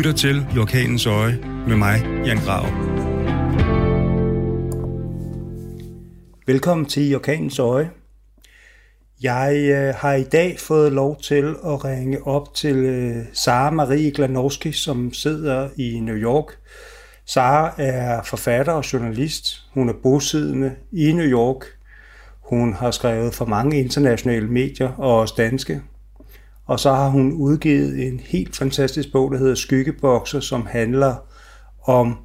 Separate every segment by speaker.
Speaker 1: lytter til I Orkanens Øje med mig, Jan Grav.
Speaker 2: Velkommen til I Orkanens Øje. Jeg øh, har i dag fået lov til at ringe op til øh, Sara Marie Glanowski, som sidder i New York. Sara er forfatter og journalist. Hun er bosiddende i New York. Hun har skrevet for mange internationale medier og også danske. Og så har hun udgivet en helt fantastisk bog, der hedder Skyggebokser, som handler om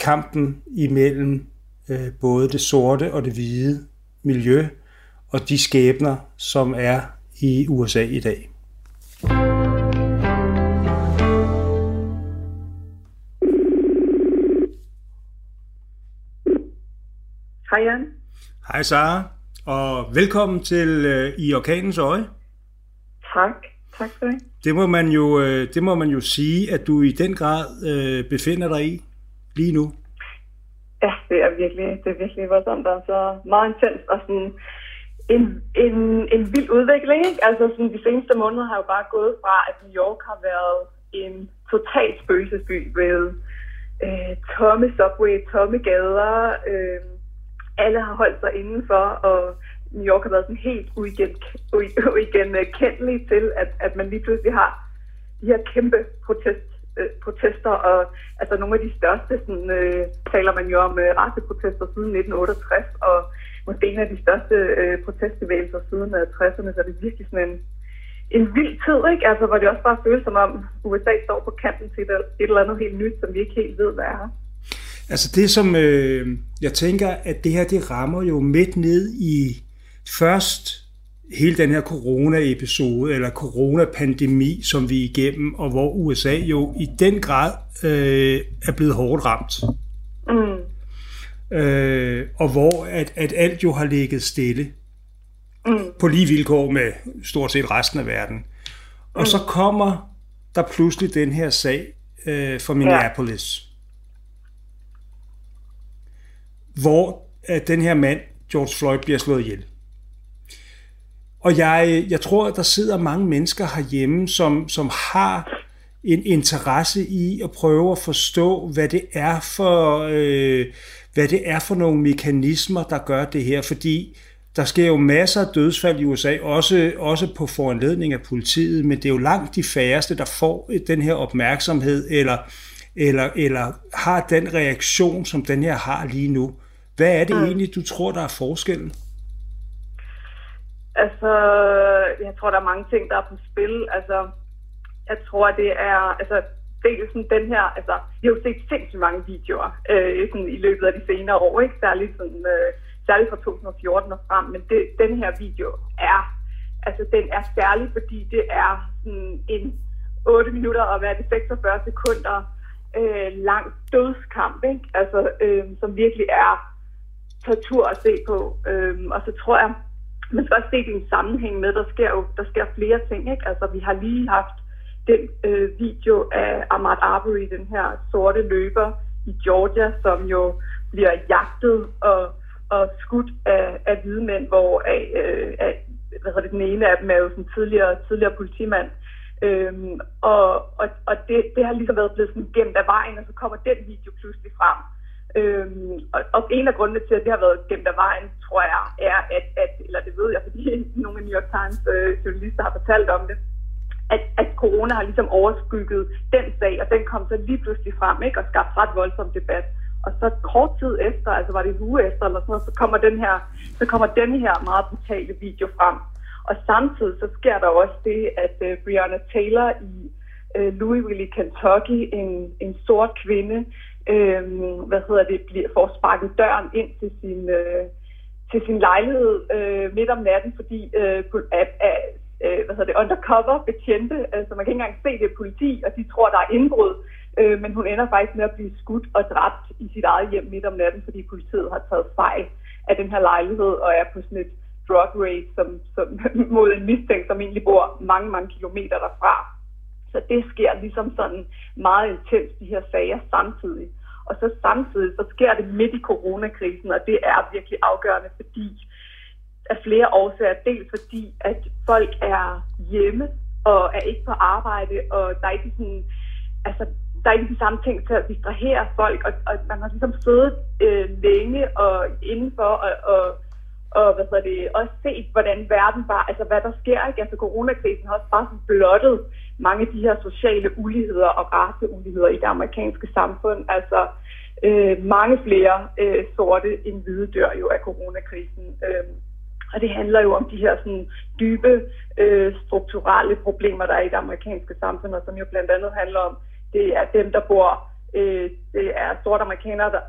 Speaker 2: kampen imellem øh, både det sorte og det hvide miljø, og de skæbner, som er i USA i dag.
Speaker 3: Hej Jan.
Speaker 2: Hej Sara, og velkommen til uh, I Orkanens Øje.
Speaker 3: Tak. Tak for det.
Speaker 2: Det må man jo, uh, det må man jo sige, at du i den grad uh, befinder dig i lige nu.
Speaker 3: Ja, det er virkelig, det er virkelig voldsomt og så meget intens og sådan en, en, en vild udvikling. Ikke? Altså sådan, de seneste måneder har jo bare gået fra, at New York har været en total spøgelsesby med øh, tomme subway, tomme gader, øh, alle har holdt sig indenfor, og New York har været sådan helt uigenkendelig til, at, at man lige pludselig har de her kæmpe protest, øh, protester, og altså nogle af de største, sådan, øh, taler man jo om øh, raceprotester siden 1968, og måske en af de største øh, protestbevægelser siden øh, 60'erne, så det er virkelig sådan en, en vild tid, ikke? Altså, hvor det også bare føles som om USA står på kanten til et, et eller andet helt nyt, som vi ikke helt ved, hvad er.
Speaker 2: Altså det, som øh, jeg tænker, at det her, det rammer jo midt ned i først hele den her corona-episode, eller coronapandemi, som vi er igennem, og hvor USA jo i den grad øh, er blevet hårdt ramt. Mm. Øh, og hvor at, at alt jo har ligget stille. Mm. På lige vilkår med stort set resten af verden. Og mm. så kommer der pludselig den her sag øh, fra Minneapolis. Ja hvor at den her mand, George Floyd, bliver slået ihjel. Og jeg, jeg tror, at der sidder mange mennesker herhjemme, som, som har en interesse i at prøve at forstå, hvad det er for, øh, hvad det er for nogle mekanismer, der gør det her. Fordi der sker jo masser af dødsfald i USA, også, også på foranledning af politiet, men det er jo langt de færreste, der får den her opmærksomhed, eller, eller, eller har den reaktion, som den her har lige nu. Hvad er det mm. egentlig, du tror, der er forskellen?
Speaker 3: Altså, jeg tror, der er mange ting, der er på spil. Altså, jeg tror, det er, altså, dels sådan den her, altså, jeg har jo set sindssygt mange videoer øh, sådan i løbet af de senere år, ikke? Særligt, sådan, øh, særligt fra 2014 og frem, men det, den her video er, altså, den er særlig, fordi det er sådan en 8 minutter og hvad er det, 46 sekunder øh, lang dødskamp, ikke? Altså, øh, som virkelig er tortur at se på. Øh, og så tror jeg, man skal også se det i en sammenhæng med, der sker jo der sker flere ting. Ikke? Altså, vi har lige haft den øh, video af Ahmad Arbery, den her sorte løber i Georgia, som jo bliver jagtet og, og skudt af, af hvide mænd, hvor af, øh, af, hvad hedder det, den ene af dem er jo sådan tidligere, tidligere politimand. Øhm, og og, og det, det har ligesom været blevet sådan gemt af vejen, og så kommer den video pludselig frem. Øhm, og, og en af grundene til, at det har været gemt af vejen, tror jeg, er, at, at eller det ved jeg, fordi nogle af New York Times øh, journalister har fortalt om det, at, at corona har ligesom overskygget den sag, og den kom så lige pludselig frem, ikke, og skabte ret voldsom debat. Og så kort tid efter, altså var det en uge efter, eller sådan noget, så kommer den her, så kommer den her meget brutale video frem. Og samtidig så sker der også det, at øh, Breonna Taylor i øh, Louisville, Kentucky, en, en sort kvinde, øh, hvad hedder det, bliver, får sparket døren ind til sin, øh, til sin lejlighed øh, midt om natten, fordi øh, at, at, øh, hvad hedder det, undercover betjente, altså man kan ikke engang se det politi, og de tror, der er indbrud, øh, men hun ender faktisk med at blive skudt og dræbt i sit eget hjem midt om natten, fordi politiet har taget fejl af den her lejlighed og er på sådan et drug raid som, som, mod en mistænkt, som egentlig bor mange, mange kilometer derfra. Så det sker ligesom sådan meget intens, de her sager samtidig. Og så samtidig, så sker det midt i coronakrisen, og det er virkelig afgørende, fordi af flere årsager. Dels fordi, at folk er hjemme og er ikke på arbejde, og der er ikke sådan, altså, der er ikke de samme ting til at distrahere folk, og, og man har ligesom siddet øh, længe og indenfor og, og, og hvad hedder det, også set, hvordan verden var, altså hvad der sker, ikke? Altså coronakrisen har også bare blottet mange af de her sociale uligheder og raceuligheder i det amerikanske samfund. Altså øh, mange flere øh, sorte end hvide dør jo af coronakrisen. Øh, og det handler jo om de her sådan, dybe øh, strukturelle problemer, der er i det amerikanske samfund, og som jo blandt andet handler om, det er dem, der bor, øh, det er sorte amerikanere, der,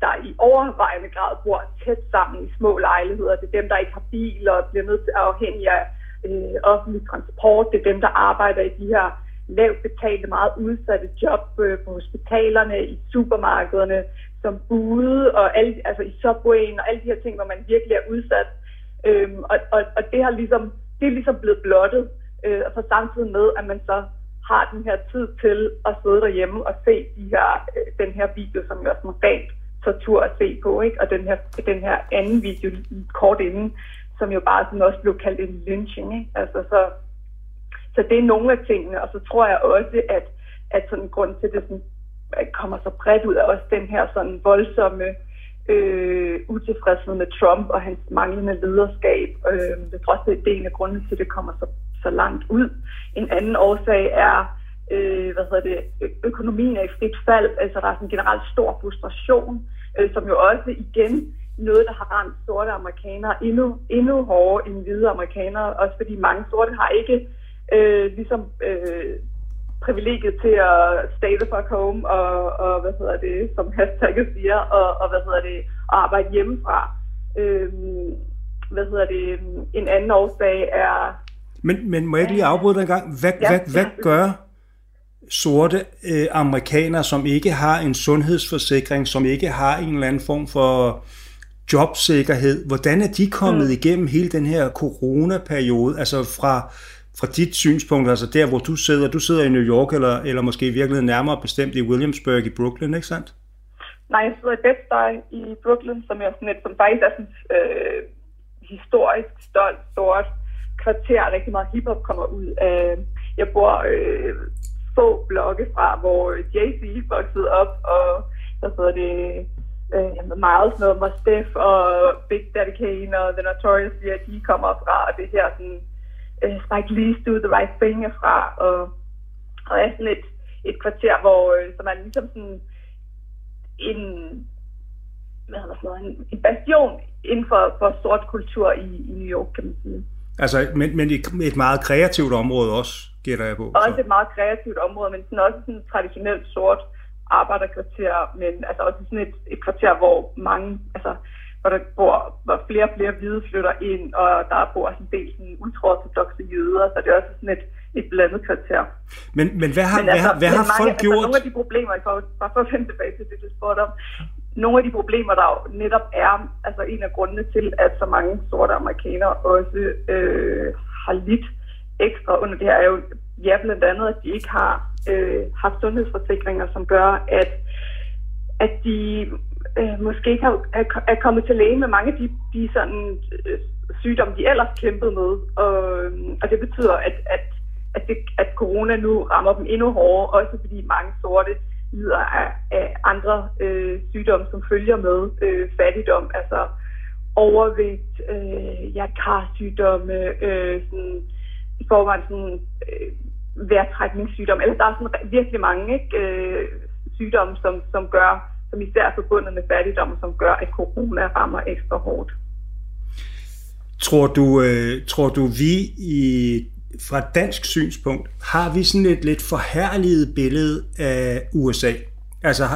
Speaker 3: der i overvejende grad bor tæt sammen i små lejligheder. Det er dem, der ikke har bil og bliver nødt til at afhængige af øh, offentlig transport. Det er dem, der arbejder i de her lavt betalte, meget udsatte job øh, på hospitalerne, i supermarkederne, som bude, og alle, altså i subwayen og alle de her ting, hvor man virkelig er udsat. Øhm, og, og, og det har ligesom, det er ligesom blevet blottet, øh, og så samtidig med, at man så har den her tid til at sidde derhjemme og se de her, øh, den her video, som jo er sådan rent tortur at se på, ikke? og den her, den her anden video kort inden, som jo bare sådan også blev kaldt en lynching. Ikke? Altså, så, så det er nogle af tingene, og så tror jeg også, at, at sådan grund til, at det sådan, kommer så bredt ud af også den her sådan voldsomme øh, utilfredshed med Trump og hans manglende lederskab. Øh, det tror også, det er en af grundene til, at det kommer så, så langt ud. En anden årsag er, øh, hvad hedder det, økonomien er i frit fald. Altså, der er sådan en generelt stor frustration, øh, som jo også igen noget, der har ramt sorte amerikanere endnu, endnu hårdere end hvide amerikanere, også fordi mange sorte har ikke øh, ligesom øh, privilegiet til at stay the fuck home og, og hvad hedder det, som hashtagget siger, og, og hvad hedder det, at arbejde hjemmefra. Øh, hvad hedder det, en anden årsag er...
Speaker 2: Men, men må jeg ikke lige afbryde dig en gang? Hvad, ja, hvad, hvad gør sorte øh, amerikanere, som ikke har en sundhedsforsikring, som ikke har en eller anden form for jobsikkerhed, hvordan er de kommet mm. igennem hele den her coronaperiode, altså fra, fra dit synspunkt, altså der, hvor du sidder, du sidder i New York, eller, eller måske i virkeligheden nærmere bestemt i Williamsburg i Brooklyn, ikke sandt?
Speaker 3: Nej, jeg sidder i Bed-Stuy i Brooklyn, som er sådan et, som faktisk er sådan øh, historisk stolt, stort kvarter, rigtig meget hiphop kommer ud af. Jeg bor øh, få blokke fra, hvor Jay-Z voksede op, og så hedder det øh, Miles sådan noget, hvor Steph og Big Daddy Kane og The Notorious B.I.G. kommer fra, og det her sådan, øh, Spike Lee's Do The Right Thing er fra, og, og er sådan et, et kvarter, hvor øh, så man ligesom sådan en, hvad hedder sådan noget, en, en bastion inden for, for sort kultur i, i New York, kan man sige.
Speaker 2: Altså, men, men et meget kreativt område også, gætter jeg på.
Speaker 3: Også så. et meget kreativt område, men sådan også sådan traditionelt sort arbejderkvarter, men altså også sådan et, et kvarter, hvor mange, altså hvor der bor, hvor flere og flere hvide flytter ind, og der bor sådan en del sådan ultraortodoxe jøder, så det er også sådan et, et blandet kvarter.
Speaker 2: Men, men hvad har, men altså, hvad har, hvad har mange, folk altså, gjort?
Speaker 3: Nogle af de problemer, for, bare for at vende tilbage til det, du spurgte om, nogle af de problemer, der jo netop er altså en af grundene til, at så mange sorte amerikanere også øh, har lidt ekstra under det her, er jo ja, blandt andet, at de ikke har øh, haft sundhedsforsikringer, som gør, at, at de øh, måske ikke har, er, er kommet til læge med mange af de, de sådan, øh, sygdomme, de ellers kæmpede med. Og, øh, og det betyder, at, at, at, det, at corona nu rammer dem endnu hårdere, også fordi mange sorte lider af, af andre øh, sygdomme, som følger med øh, fattigdom, altså overvægt, øh, hjertekarsygdomme, øh, sådan, i forvejen sådan, øh, vejrtrækningssygdomme. Altså, der er sådan virkelig mange ikke, øh, sygdomme, som, som gør, som især er forbundet med fattigdom, som gør, at corona rammer ekstra hårdt.
Speaker 2: Tror du, øh, tror du vi i fra et dansk synspunkt, har vi sådan et lidt forhærliget billede af USA? Altså,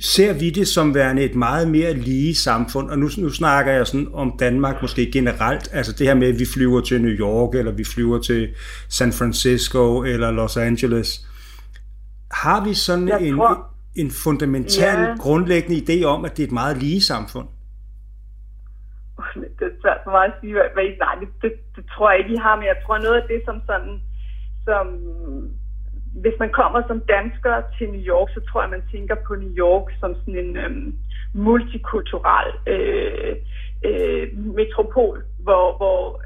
Speaker 2: ser vi det som værende et meget mere lige samfund? Og nu, nu snakker jeg sådan om Danmark måske generelt, altså det her med, at vi flyver til New York, eller vi flyver til San Francisco, eller Los Angeles. Har vi sådan en, tror, en fundamental, ja. grundlæggende idé om, at det er et meget lige samfund?
Speaker 3: Det er svært for mig at sige, hvad nej, det, det, det, tror jeg ikke, I har, men jeg tror noget af det, som sådan, som, hvis man kommer som dansker til New York, så tror jeg, man tænker på New York som sådan en øhm, multikulturel øh, øh, metropol, hvor, hvor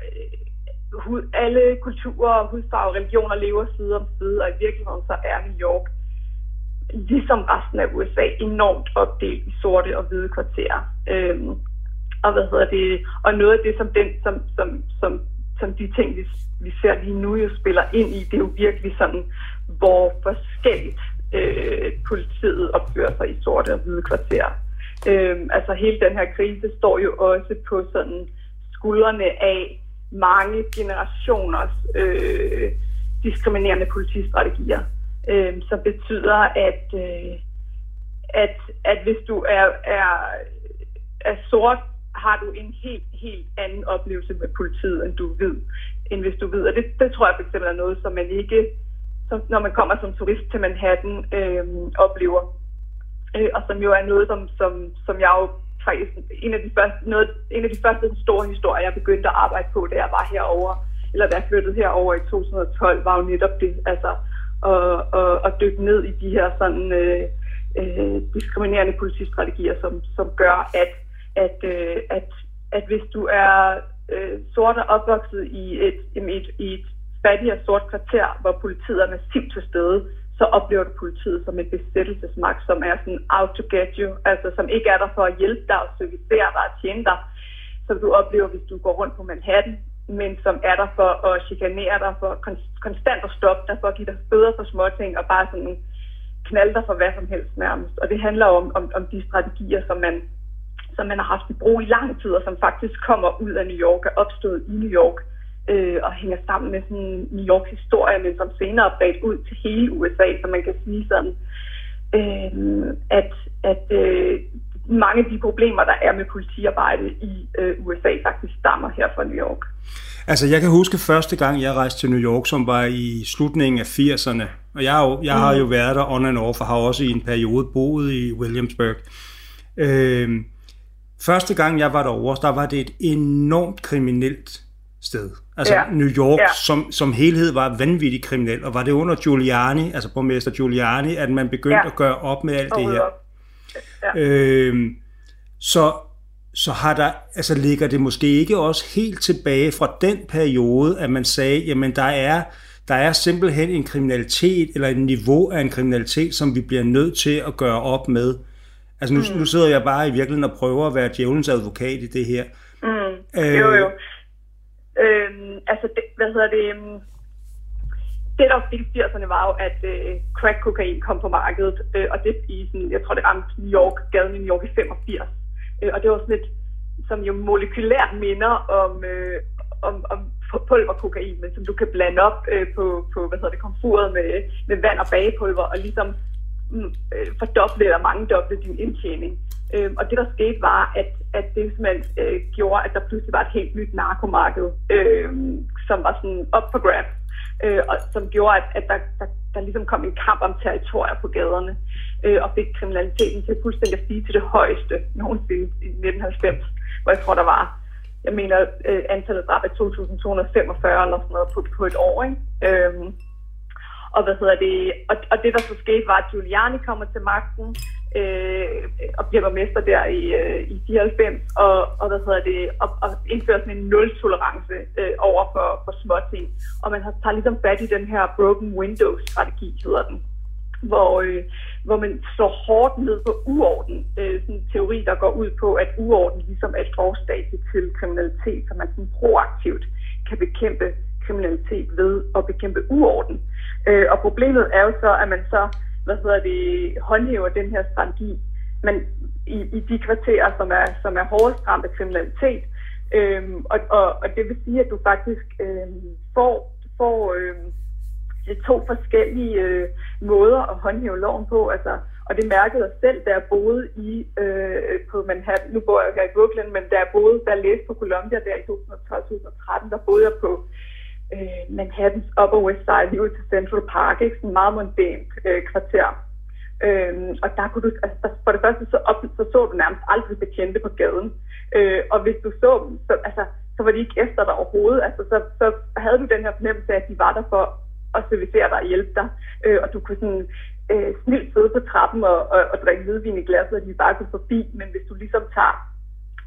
Speaker 3: øh, alle kulturer, hudfarver og religioner lever side om side, og i virkeligheden så er New York ligesom resten af USA, enormt opdelt i sorte og hvide kvarterer. Øhm, og hvad hedder det, og noget af det, som, den, som, som, som, som de ting, vi, vi ser lige nu jo spiller ind i, det er jo virkelig sådan, hvor forskelligt øh, politiet opfører sig i sorte og hvide kvarterer. Øh, altså hele den her krise står jo også på sådan skuldrene af mange generationers øh, diskriminerende politistrategier, øh, som betyder, at, øh, at, at hvis du er, er, er sort, har du en helt, helt anden oplevelse med politiet, end du ved, end hvis du ved. Og det, det tror jeg fx er noget, som man ikke, som, når man kommer som turist til Manhattan, øh, oplever. Øh, og som jo er noget, som, som, som jeg jo faktisk en af de første, noget, en af de første store historier, jeg begyndte at arbejde på, da jeg var herover eller da jeg flyttede herover i 2012, var jo netop det, altså at, at, at dykke ned i de her sådan øh, øh, diskriminerende politistrategier, som, som gør, at, at, øh, at, at hvis du er øh, sort og opvokset i et, i et, i et fattigere sort kvarter, hvor politiet er massivt til stede, så oplever du politiet som en besættelsesmagt, som er sådan out to get you, altså som ikke er der for at hjælpe dig og servicere dig og tjene dig, som du oplever, hvis du går rundt på Manhattan, men som er der for at chikanere dig, for konstant at stoppe dig, for at give dig bøder for småting og bare sådan knalde dig for hvad som helst nærmest. Og det handler om, om, om de strategier, som man, som man har haft i brug i lang tid, og som faktisk kommer ud af New York, er opstået i New York, øh, og hænger sammen med sådan New Yorks historie, men som senere er bredt ud til hele USA, så man kan sige sådan, øh, at, at øh, mange af de problemer, der er med politiarbejde i øh, USA, faktisk stammer her fra New York.
Speaker 2: Altså, jeg kan huske første gang, jeg rejste til New York, som var i slutningen af 80'erne. Og jeg, har jo, jeg mm. har jo været der on and off, og har også i en periode boet i Williamsburg. Øh, første gang, jeg var derovre, der var det et enormt kriminelt sted. Altså ja. New York ja. som, som helhed var vanvittigt kriminel, og var det under Giuliani, altså borgmester Giuliani, at man begyndte ja. at gøre op med alt det her. Ja. Øh, så så har der, altså ligger det måske ikke også helt tilbage fra den periode, at man sagde, jamen der er, der er simpelthen en kriminalitet, eller et niveau af en kriminalitet, som vi bliver nødt til at gøre op med. Altså nu, mm. nu sidder jeg bare i virkeligheden og prøver at være djævelens advokat i det her.
Speaker 3: Mm. Øh, jo, jo. Øhm, altså, det, hvad hedder det? Øhm, det, der fik i 80'erne, var jo, at øh, crack-kokain kom på markedet, øh, og det i sådan, jeg tror, det ramte New York, gaden i New York i 85. Øh, og det var sådan et, som jo molekylært minder om, øh, om, om pulverkokain, men som du kan blande op øh, på, på hvad hedder det, komfuret med, med vand og bagepulver, og ligesom øh, fordoble eller mangedoble din indtjening. Øh, og det der skete var, at, at det simpelthen øh, gjorde, at der pludselig var et helt nyt narkomarked, øh, som var sådan op for grab, øh, og som gjorde, at, at der, der, der ligesom kom en kamp om territorier på gaderne øh, og fik kriminaliteten til fuldstændig at stige til det højeste nogensinde i 1990, hvor jeg tror, der var, jeg mener, øh, antallet drab er 2.245 eller sådan noget på, på et år. Ikke? Øh, og hvad hedder det, og, og det der så skete var, at Giuliani kommer til magten, øh, og bliver borgmester der i, øh, i 94, og, og, hvad hedder det, og, og indfører sådan en nul-tolerance øh, over for, for småting. Og man har, tager ligesom fat i den her broken window-strategi, hedder den, hvor, øh, hvor man slår hårdt ned på uorden. Øh, sådan en teori, der går ud på, at uorden ligesom er et forstadie til kriminalitet, så man sådan proaktivt kan bekæmpe kriminalitet ved at bekæmpe uorden. Øh, og problemet er jo så, at man så hvad hedder det, håndhæver den her strategi men i, i de kvarterer, som er, som er hårdest ramt af kriminalitet. Øhm, og, og, og det vil sige, at du faktisk øhm, får, får øhm, to forskellige øh, måder at håndhæve loven på. Altså, og det mærkede jeg selv, da jeg boede i øh, på Manhattan. Nu bor jeg her i Brooklyn, men da jeg boede, da jeg læste på Columbia der i 2012-2013, der boede jeg på øh, Manhattans Upper West Side, lige ud til Central Park, ikke? sådan en meget mondænt øh, kvarter. Øhm, og der kunne du, altså, for det første så, op, så så du nærmest aldrig betjente på gaden. Øh, og hvis du så dem, så, altså, så var de ikke efter dig overhovedet. Altså, så, så havde du den her fornemmelse af, at de var der for at servicere dig og hjælpe dig. Øh, og du kunne sådan øh, snilt sidde på trappen og, og, og drikke hvidvin i glasset, og de bare kunne forbi. Men hvis du ligesom tager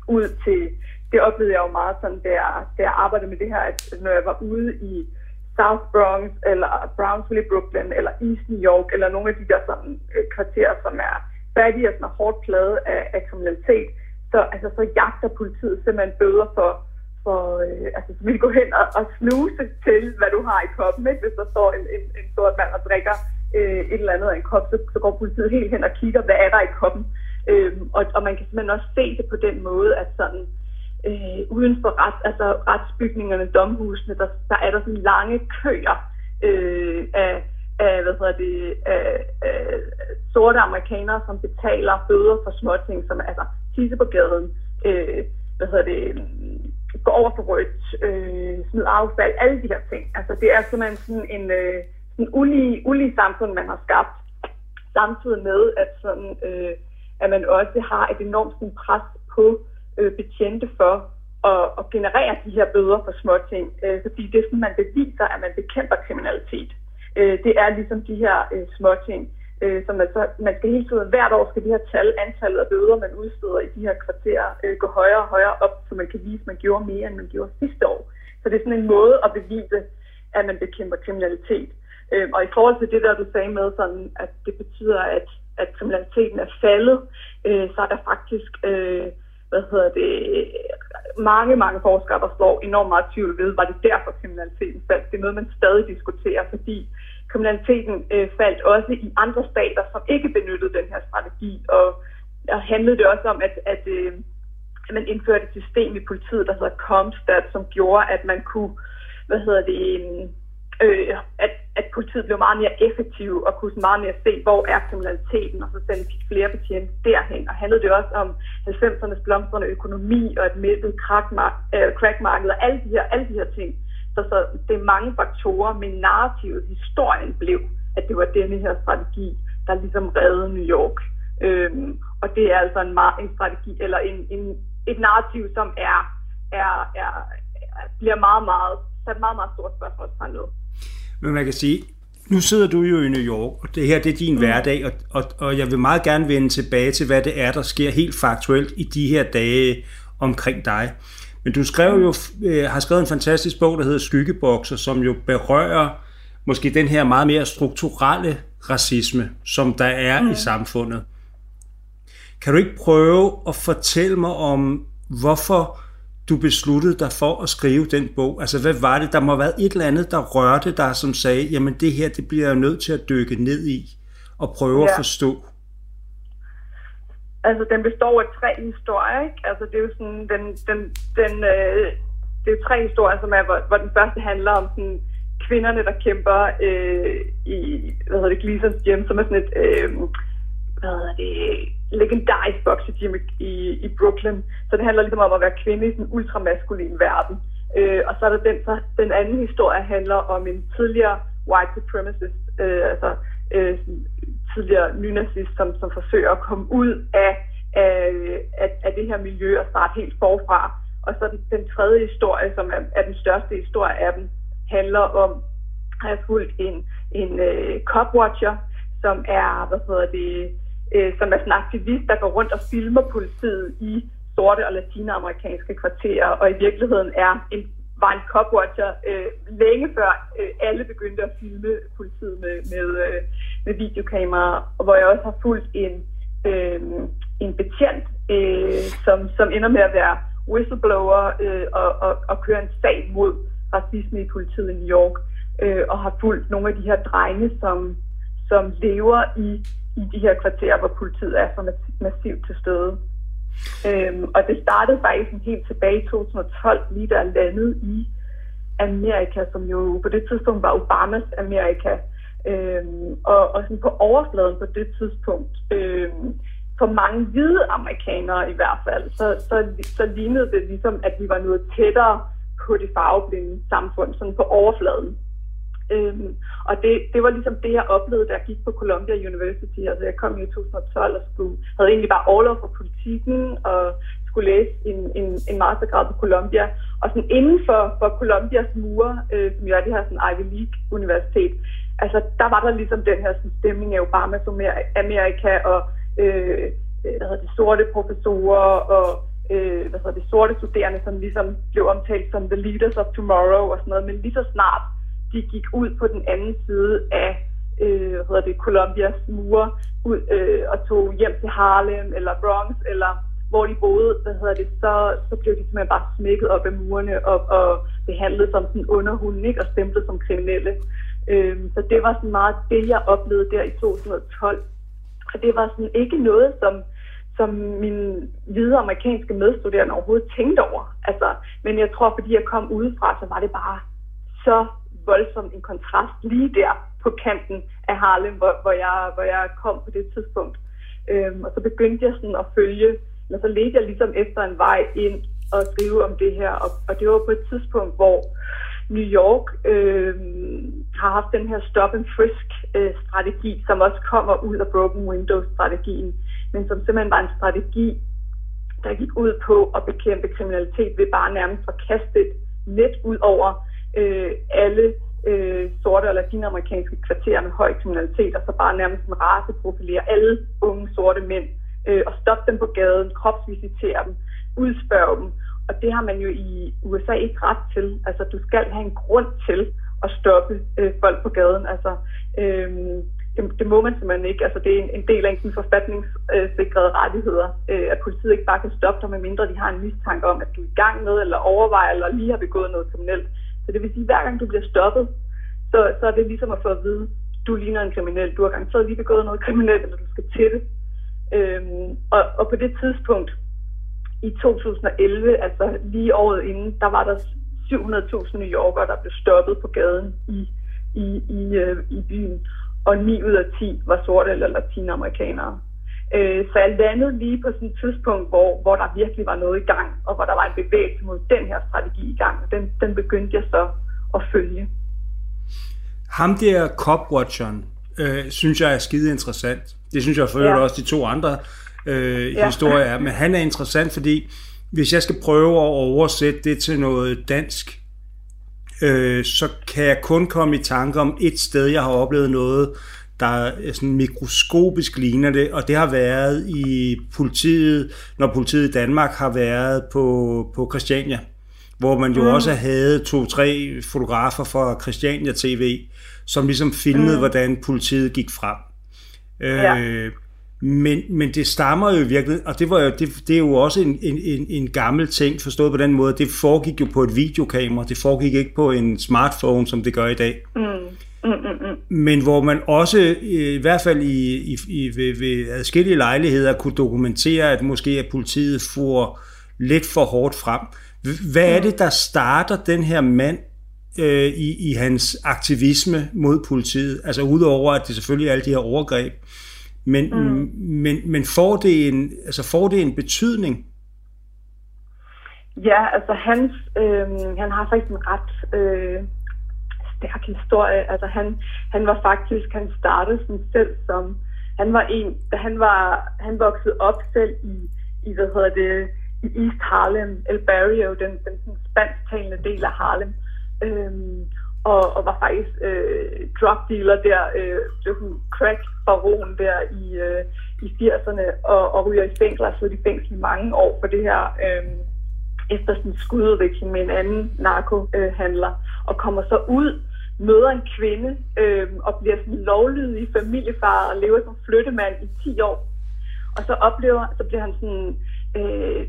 Speaker 3: ud til, det oplevede jeg jo meget sådan, da jeg, da jeg arbejdede med det her, at når jeg var ude i South Bronx, eller Brownsville i Brooklyn, eller East New York, eller nogle af de der sådan, øh, kvarterer, som er fattige og sådan er hårdt pladet af, af kriminalitet, så, altså, så jagter politiet simpelthen bøder for, for øh, altså, så vil gå hen og, og snuse til, hvad du har i koppen, ikke? hvis der står en, en, en sort mand og drikker øh, et eller andet af en kop, så, så går politiet helt hen og kigger, hvad er der i koppen. Øh, og, og man kan simpelthen også se det på den måde, at sådan, øh, Øh, uden for ret, altså retsbygningerne, domhusene, der, der er der sådan lange køer øh, af, af, hvad hedder det, af, af sorte amerikanere, som betaler bøder for småting, som altså tisse på gaden, øh, hvad hedder det, går over for rødt, øh, smid affald, alle de her ting. Altså det er simpelthen sådan en øh, sådan ulige, ulige samfund, man har skabt, samtidig med, at, sådan, øh, at man også har et enormt sådan, pres på øh, Øh, betjente for at, at generere de her bøder for småting, øh, fordi det er sådan, man beviser, at man bekæmper kriminalitet. Øh, det er ligesom de her øh, småting, øh, som man, så, man skal hele tiden, hvert år skal de her tal, antallet af bøder, man udsteder i de her kvarterer, øh, gå højere og højere op, så man kan vise, at man gjorde mere, end man gjorde sidste år. Så det er sådan en måde at bevise, at man bekæmper kriminalitet. Øh, og i forhold til det der, du sagde med, sådan, at det betyder, at, at kriminaliteten er faldet, øh, så er der faktisk øh, hvad hedder det, mange, mange forskere, der slår enormt meget tvivl ved, var det derfor kriminaliteten faldt. Det er noget, man stadig diskuterer, fordi kriminaliteten øh, faldt også i andre stater, som ikke benyttede den her strategi, og, og handlede det også om, at, at, øh, at man indførte et system i politiet, der hedder Comstat, som gjorde, at man kunne, hvad hedder det, øh, Øh, at, at politiet blev meget mere effektiv og kunne meget mere se, hvor er kriminaliteten, og så sende flere betjente derhen. Og handlede det også om 90'ernes blomstrende økonomi og et mættet øh, crackmarked og alle de her, alle de her ting. Så, så det er mange faktorer, men narrativet, historien blev, at det var denne her strategi, der ligesom reddede New York. Øhm, og det er altså en, en strategi, eller en, en, et narrativ, som er, er, er, bliver meget, meget, sat meget, meget stort spørgsmålstegn med.
Speaker 2: Men man kan sige, nu sidder du jo i New York, og det her det er din mm. hverdag, og, og, og jeg vil meget gerne vende tilbage til, hvad det er, der sker helt faktuelt i de her dage omkring dig. Men du skrev jo, øh, har skrevet en fantastisk bog, der hedder Skyggebokser, som jo berører måske den her meget mere strukturelle racisme, som der er mm. i samfundet. Kan du ikke prøve at fortælle mig om, hvorfor du besluttede dig for at skrive den bog? Altså, hvad var det? Der må have været et eller andet, der rørte dig, som sagde, jamen det her, det bliver jeg nødt til at dykke ned i og prøve ja. at forstå.
Speaker 3: Altså, den består af tre historier, ikke? Altså, det er jo sådan, den, den, den, øh, det er tre historier, som er, hvor, hvor den første handler om sådan, kvinderne, der kæmper øh, i, hvad hedder det, Gleasons Gym, som er sådan et, øh, hvad hedder det, legendarisk boksegym i, i Brooklyn. Så det handler ligesom om at være kvinde i sådan en ultramaskulin verden. Øh, og så er der den, så den anden historie handler om en tidligere white supremacist, øh, altså øh, tidligere nynazist, som, som forsøger at komme ud af, af, af, af det her miljø og starte helt forfra. Og så den, den tredje historie, som er, er den største historie af dem, handler om, at jeg fulgt en, en øh, copwatcher, som er, hvad hedder det, øh, som er sådan en aktivist, der går rundt og filmer politiet i sorte og latinamerikanske kvarterer, og i virkeligheden er en, var en copwatcher øh, længe før øh, alle begyndte at filme politiet med, med, øh, med videokamera, og hvor jeg også har fulgt en, øh, en betjent, øh, som, som ender med at være whistleblower øh, og, og, og køre en sag mod racisme i politiet i New York, øh, og har fulgt nogle af de her drenge, som, som lever i i de her kvarterer, hvor politiet er så massivt til stede. Øhm, og det startede faktisk helt tilbage i 2012, lige der landet i Amerika, som jo på det tidspunkt var Obamas Amerika. Øhm, og, og sådan på overfladen på det tidspunkt, øhm, for mange hvide amerikanere i hvert fald, så, så, så lignede det ligesom, at vi var noget tættere på det farveblinde samfund, sådan på overfladen. Øhm, og det, det var ligesom det, jeg oplevede, da jeg gik på Columbia University. Altså jeg kom i 2012 og skulle, havde egentlig bare overlov for politikken og skulle læse en, en, en mastergrad på Columbia. Og sådan inden for, for Columbias mure, øh, som jo er det her sådan Ivy League universitet, altså der var der ligesom den her sådan, stemning af Obama som Amerika og øh, øh, hvad hedder det, sorte professorer og øh, hvad hedder det, sorte studerende, som ligesom blev omtalt som the leaders of tomorrow og sådan noget. Men lige så snart de gik ud på den anden side af øh, hvad hedder det, Colombias mure ud, øh, og tog hjem til Harlem eller Bronx, eller hvor de boede, hvad hedder det, så, så blev de simpelthen bare smækket op af murene og, og behandlet som sådan underhunden, ikke? og stemplet som kriminelle. Øh, så det var sådan meget det, jeg oplevede der i 2012. Og det var sådan ikke noget, som, som mine hvide amerikanske medstuderende overhovedet tænkte over. Altså, men jeg tror, fordi jeg kom udefra, så var det bare så voldsom en kontrast lige der på kanten af Harlem, hvor, hvor, jeg, hvor jeg kom på det tidspunkt. Øhm, og så begyndte jeg sådan at følge, eller så ledte jeg ligesom efter en vej ind og skrive om det her. Og, og det var på et tidspunkt, hvor New York øh, har haft den her stop and frisk øh, strategi, som også kommer ud af broken window strategien, men som simpelthen var en strategi, der gik ud på at bekæmpe kriminalitet ved bare nærmest at kaste et net ud over øh, alle øh, sorte og latinamerikanske kvarterer med høj kriminalitet, og så bare nærmest en raceprofilere alle unge sorte mænd, øh, og stoppe dem på gaden, kropsvisitere dem, udspørge dem. Og det har man jo i USA ikke ret til. Altså, du skal have en grund til at stoppe øh, folk på gaden. Altså, øh, det, det må man simpelthen ikke. Altså, det er en, en del af en forfatningssikrede rettigheder, øh, at politiet ikke bare kan stoppe dig, medmindre de har en mistanke om, at du er i gang med, eller overvejer, eller lige har begået noget kriminelt. Så det vil sige, at hver gang du bliver stoppet, så, så er det ligesom at få at vide, du ligner en kriminel, du har garanteret lige begået noget kriminelt, eller du skal til det. Øhm, og, og på det tidspunkt, i 2011, altså lige året inden, der var der 700.000 New Yorkere, der blev stoppet på gaden i, i, i, øh, i byen, og 9 ud af 10 var sorte eller latinamerikanere. Øh, så jeg landede lige på sådan et tidspunkt, hvor, hvor der virkelig var noget i gang, og hvor der var en bevægelse mod den her strategi i gang. Den, den begyndte jeg så at følge.
Speaker 2: Ham der copwatcheren, øh, synes jeg er skide interessant. Det synes jeg for ja. også de to andre øh, ja. historier er. Men han er interessant, fordi hvis jeg skal prøve at oversætte det til noget dansk, øh, så kan jeg kun komme i tanke om et sted, jeg har oplevet noget, der er sådan mikroskopisk ligner det, og det har været i politiet, når politiet i Danmark har været på, på Christiania, hvor man jo mm. også havde to-tre fotografer fra Christiania TV, som ligesom filmede, mm. hvordan politiet gik frem. Ja. Øh, men, men det stammer jo virkelig, og det, var jo, det, det er jo også en, en, en gammel ting, forstået på den måde, det foregik jo på et videokamera, det foregik ikke på en smartphone, som det gør i dag. Mm. Mm, mm, mm. Men hvor man også, i hvert fald i, i, i, ved, ved adskillige lejligheder, kunne dokumentere, at måske at politiet får lidt for hårdt frem. Hvad er det, der starter den her mand øh, i, i hans aktivisme mod politiet? Altså udover, at det selvfølgelig er alle de her overgreb. Men, mm. men, men får, det en, altså får det en betydning?
Speaker 3: Ja, altså hans, øh, han har faktisk en ret... Øh stærk historie. Altså han, han var faktisk, han startede sådan selv som, han var en, da han var, han voksede op selv i, i hvad hedder det, i East Harlem, El Barrio, den, den, den spansktalende del af Harlem. Øhm, og, og var faktisk øh, drug dealer der, øh, crack baron der i, øh, i 80'erne, og, og ryger i fængsel, og siddet i fængsel i mange år for det her, øh, efter sådan en skududvikling med en anden narkohandler, og kommer så ud møder en kvinde øh, og bliver sådan lovlydig familiefar og lever som flyttemand i 10 år. Og så oplever, så bliver han sådan, øh,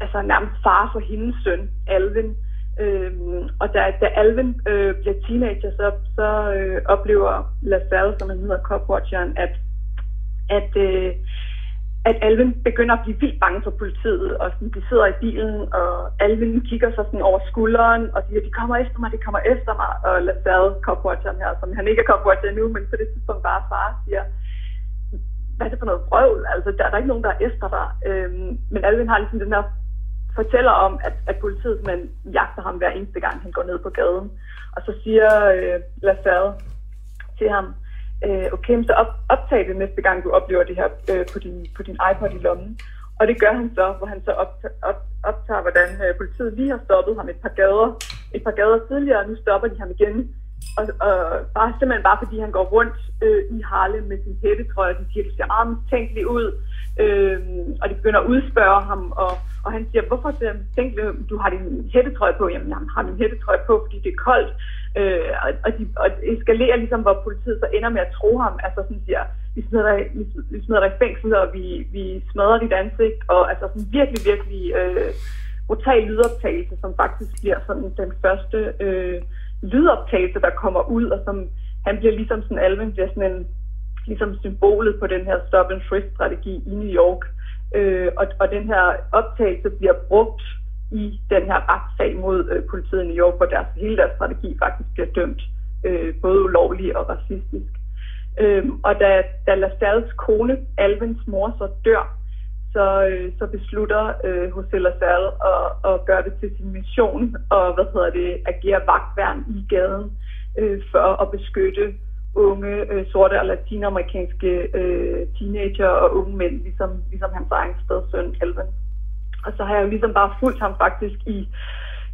Speaker 3: altså nærmest far for hendes søn, Alvin. Øh, og da, da Alvin øh, bliver teenager, så, så øh, oplever LaSalle, som han hedder, copwatcheren, at, at øh, at Alvin begynder at blive vildt bange for politiet, og sådan, de sidder i bilen, og Alvin kigger sig sådan over skulderen, og siger, de kommer efter mig, de kommer efter mig, og LaSalle, copwatcheren her, som han ikke er copwatcher endnu, men på det tidspunkt bare far, siger, hvad er det for noget vrøvl? Altså, der er der ikke nogen, der er efter dig. Øhm, men Alvin har ligesom den her fortæller om, at, at politiet man jagter ham hver eneste gang, han går ned på gaden. Og så siger øh, LaSalle til ham, øh, okay, så op, optag det næste gang, du oplever det her øh, på, din, på din iPod i lommen. Og det gør han så, hvor han så optager, op, optager hvordan øh, politiet lige har stoppet ham et par gader, et par gader tidligere, og nu stopper de ham igen og, og bare simpelthen bare fordi han går rundt øh, i Harlem med sin hættetrøje, de siger, du ser ah, meget mistænkelig ud, øh, og de begynder at udspørge ham, og, og han siger, hvorfor øh, ser mistænkelig øh, du har din hættetrøje på? Jamen, jeg har min hættetrøje på, fordi det er koldt, øh, og, og, de, og det eskalerer ligesom, hvor politiet så ender med at tro ham, altså sådan siger, vi smider dig, vi, vi smider dig i fængsel, og vi, vi smadrer dit ansigt, og altså sådan virkelig, virkelig øh, brutal lydoptagelse, som faktisk bliver sådan den første øh, lydoptagelse, der kommer ud, og som han bliver ligesom sådan, Alvin bliver sådan en, ligesom symbolet på den her stop and frisk strategi i New York. Øh, og, og den her optagelse bliver brugt i den her retssag mod øh, politiet i New York, hvor deres, hele deres strategi faktisk bliver dømt øh, både ulovlig og racistisk. Øh, og da, da LaSalles kone, Alvins mor, så dør, så, øh, så beslutter øh, José Lassalle at, at gøre det til sin mission og hvad hedder det, agere vagtværn i gaden øh, for at beskytte unge øh, sorte og latinamerikanske øh, teenager og unge mænd, ligesom, ligesom hans egen stedsøn Alvin. Og så har jeg jo ligesom bare fulgt ham faktisk i,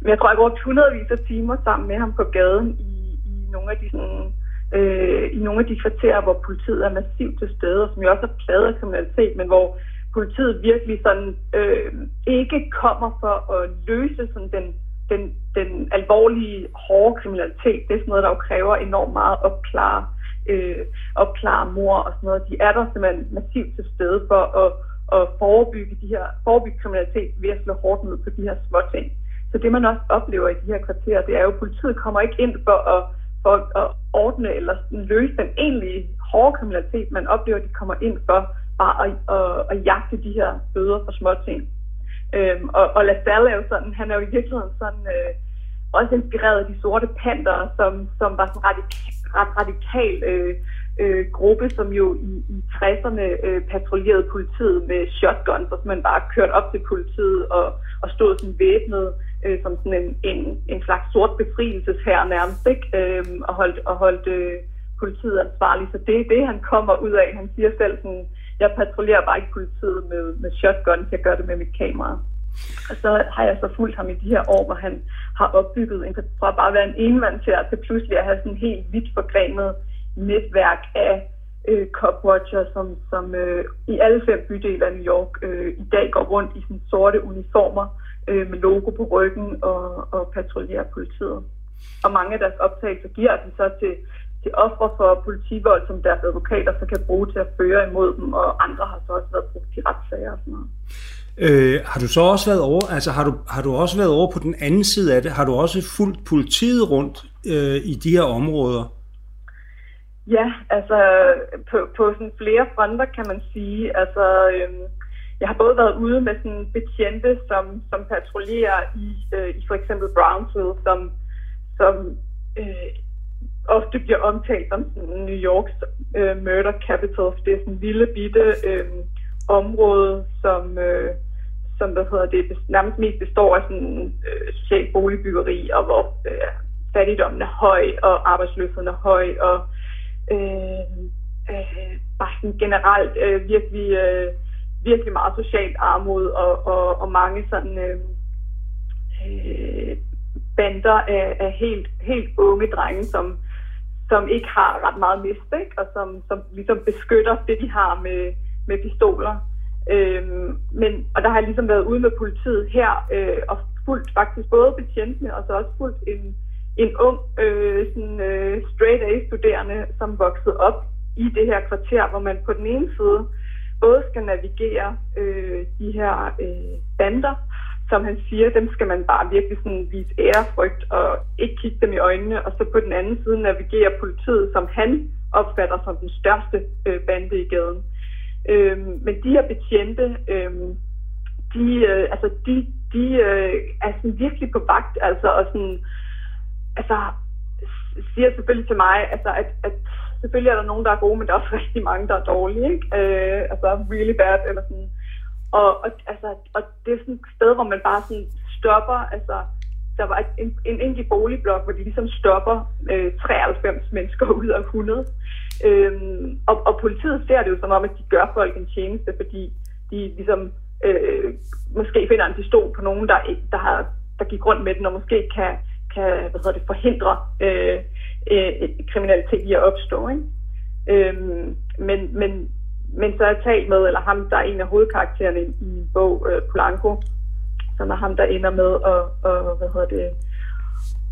Speaker 3: jeg tror jeg brugt hundredvis af timer sammen med ham på gaden i, i nogle af de sådan, øh, i nogle af de kvarterer, hvor politiet er massivt til stede, og som jo også er pladet af kriminalitet, men hvor politiet virkelig sådan øh, ikke kommer for at løse sådan den, den, den alvorlige, hårde kriminalitet. Det er sådan noget, der jo kræver enormt meget opklare, øh, opklare mor og sådan noget. De er der simpelthen massivt til stede for at, at forebygge, de her, forebygge kriminalitet ved at slå hårdt ned på de her små ting. Så det man også oplever i de her kvarterer, det er jo, at politiet kommer ikke ind for at, for at ordne eller løse den egentlige hårde kriminalitet. Man oplever, at de kommer ind for bare at, at, at jagte de her bøder for småting. Øhm, og, og LaSalle er jo sådan, han er jo i virkeligheden sådan, øh, også inspireret af de sorte panter, som, som var sådan radik, ret radikal øh, øh, gruppe, som jo i, i 60'erne øh, patruljerede politiet med shotguns, og man bare kørt op til politiet og, og stod sådan væbnet øh, som sådan en, en, en slags sort befrielseshær nærmest, ikke? Øh, og holdt, og holdt øh, politiet ansvarlig. Så det er det, han kommer ud af. Han siger selv sådan, jeg patruljerer bare ikke politiet med, med shotgun, jeg gør det med mit kamera. Og så har jeg så fulgt ham i de her år, hvor han har opbygget en, fra bare at være en enmandshær til pludselig at have sådan en helt vidt forgrenet netværk af øh, copwatcher, som, som øh, i alle fem bydele af New York øh, i dag går rundt i sådan sorte uniformer øh, med logo på ryggen og, og patruljerer politiet. Og mange af deres optagelser giver de så til til ofre for politivold, som deres advokater så kan bruge til at føre imod dem, og andre har så også været brugt i retssager og sådan noget.
Speaker 2: Øh, har du så også været over, altså har du, har du også været over på den anden side af det? Har du også fulgt politiet rundt øh, i de her områder?
Speaker 3: Ja, altså på, på sådan flere fronter kan man sige. Altså, øh, jeg har både været ude med sådan betjente, som, som patruljerer i, øh, i for eksempel Brownsville, som, som øh, ofte bliver omtalt som sådan New Yorks øh, murder capital. Det er sådan en lille bitte øh, område, som, øh, som hvad hedder det, nærmest mest består af sådan øh, social boligbyggeri, og hvor øh, fattigdommen er høj, og arbejdsløsheden er høj, og øh, øh, bare sådan generelt øh, virkelig, øh, virkelig meget socialt armod, og, og, og mange sådan øh, øh, bander af, af helt, helt unge drenge, som som ikke har ret meget mist, ikke? og som, som ligesom beskytter det, de har med, med pistoler. Øhm, men, og der har jeg ligesom været ude med politiet her, øh, og fulgt faktisk både betjentene, og så også fulgt en, en ung øh, sådan, øh, straight A-studerende, som voksede op i det her kvarter, hvor man på den ene side både skal navigere øh, de her øh, bander, som han siger, dem skal man bare virkelig sådan vise ærefrygt og ikke kigge dem i øjnene, og så på den anden side navigerer politiet, som han opfatter som den største øh, bande i gaden. Øhm, men de her betjente, øhm, de, øh, altså de, de øh, er sådan virkelig på vagt, altså, og sådan, altså, siger selvfølgelig til mig, altså, at, at selvfølgelig er der nogen, der er gode, men der er også rigtig mange, der er dårlige, ikke? Øh, altså really bad, eller sådan, og, og, altså, og det er sådan et sted, hvor man bare sådan stopper, altså der var en, en enkelt boligblok, hvor de ligesom stopper øh, 93 mennesker ud af 100. Øhm, og, og politiet ser det jo som om, at de gør folk en tjeneste, fordi de ligesom øh, måske finder en pistol på nogen, der, der, har, der gik rundt med den, og måske kan, kan hvad hedder det, forhindre øh, øh, kriminalitet i at opstå. Ikke? Øhm, men, men, men så har jeg talt med, eller ham, der er en af hovedkaraktererne i en bog, øh, Polanco, som er ham, der ender med at, og, hvad hedder det,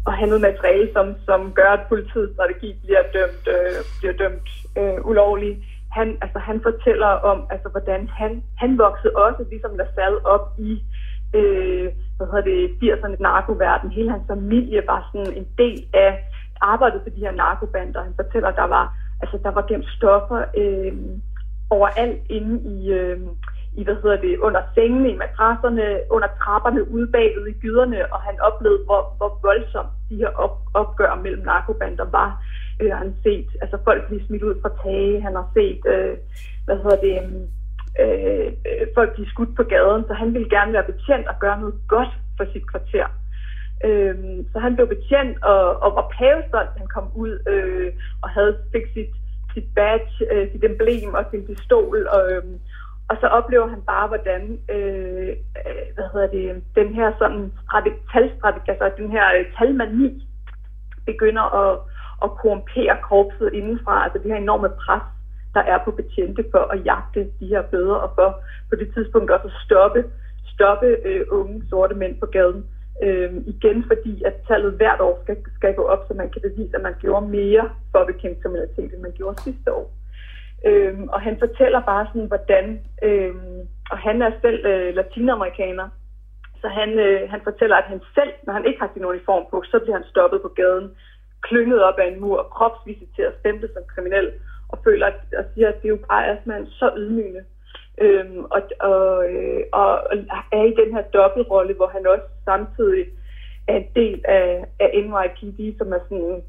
Speaker 3: at have noget materiale, som, som gør, at politiets strategi bliver dømt, øh, bliver dømt øh, ulovligt. Han, altså, han fortæller om, altså, hvordan han, han voksede også, ligesom LaSalle, op i øh, hvad hedder det, 80'erne narkoverden. Hele hans familie var sådan en del af arbejdet for de her narkobander. Han fortæller, at der var, altså, der var gemt stoffer øh, overalt inde i, øh, i, hvad hedder det, under sengene, i madrasserne, under trapperne, ude bagved i gyderne, og han oplevede, hvor, hvor voldsomt de her op, opgør mellem narkobander var. Øh, han har set altså folk blive smidt ud fra tage, han har set, øh, hvad hedder det, øh, øh, folk blive skudt på gaden, så han ville gerne være betjent og gøre noget godt for sit kvarter. Øh, så han blev betjent og, og var pavestolt, han kom ud øh, og havde fik sit, sit badge, øh, sit emblem og sin pistol, og, øh, og så oplever han bare, hvordan øh, øh hvad hedder det, den her sådan talstrategi, altså den her øh, talmani, begynder at, at korrumpere korpset indenfra. Altså det her enorme pres, der er på betjente for at jagte de her bøder, og for på det tidspunkt også at stoppe, stoppe øh, unge sorte mænd på gaden. Øh, igen fordi, at tallet hvert år skal, skal gå op, så man kan bevise, at man gjorde mere for at bekæmpe kriminalitet, end man gjorde sidste år. Øh, og han fortæller bare sådan, hvordan, Øh, og han er selv øh, latinamerikaner, så han, øh, han fortæller, at han selv, når han ikke har sin uniform på, så bliver han stoppet på gaden, klynget op af en mur, kropsvisiteret, stemplet som kriminel, og føler at, og siger, at det er jo bare er man så ydmygende. Øhm, og, og, øh, og, og er i den her dobbeltrolle, hvor han også samtidig er en del af, af NYPD, som er sådan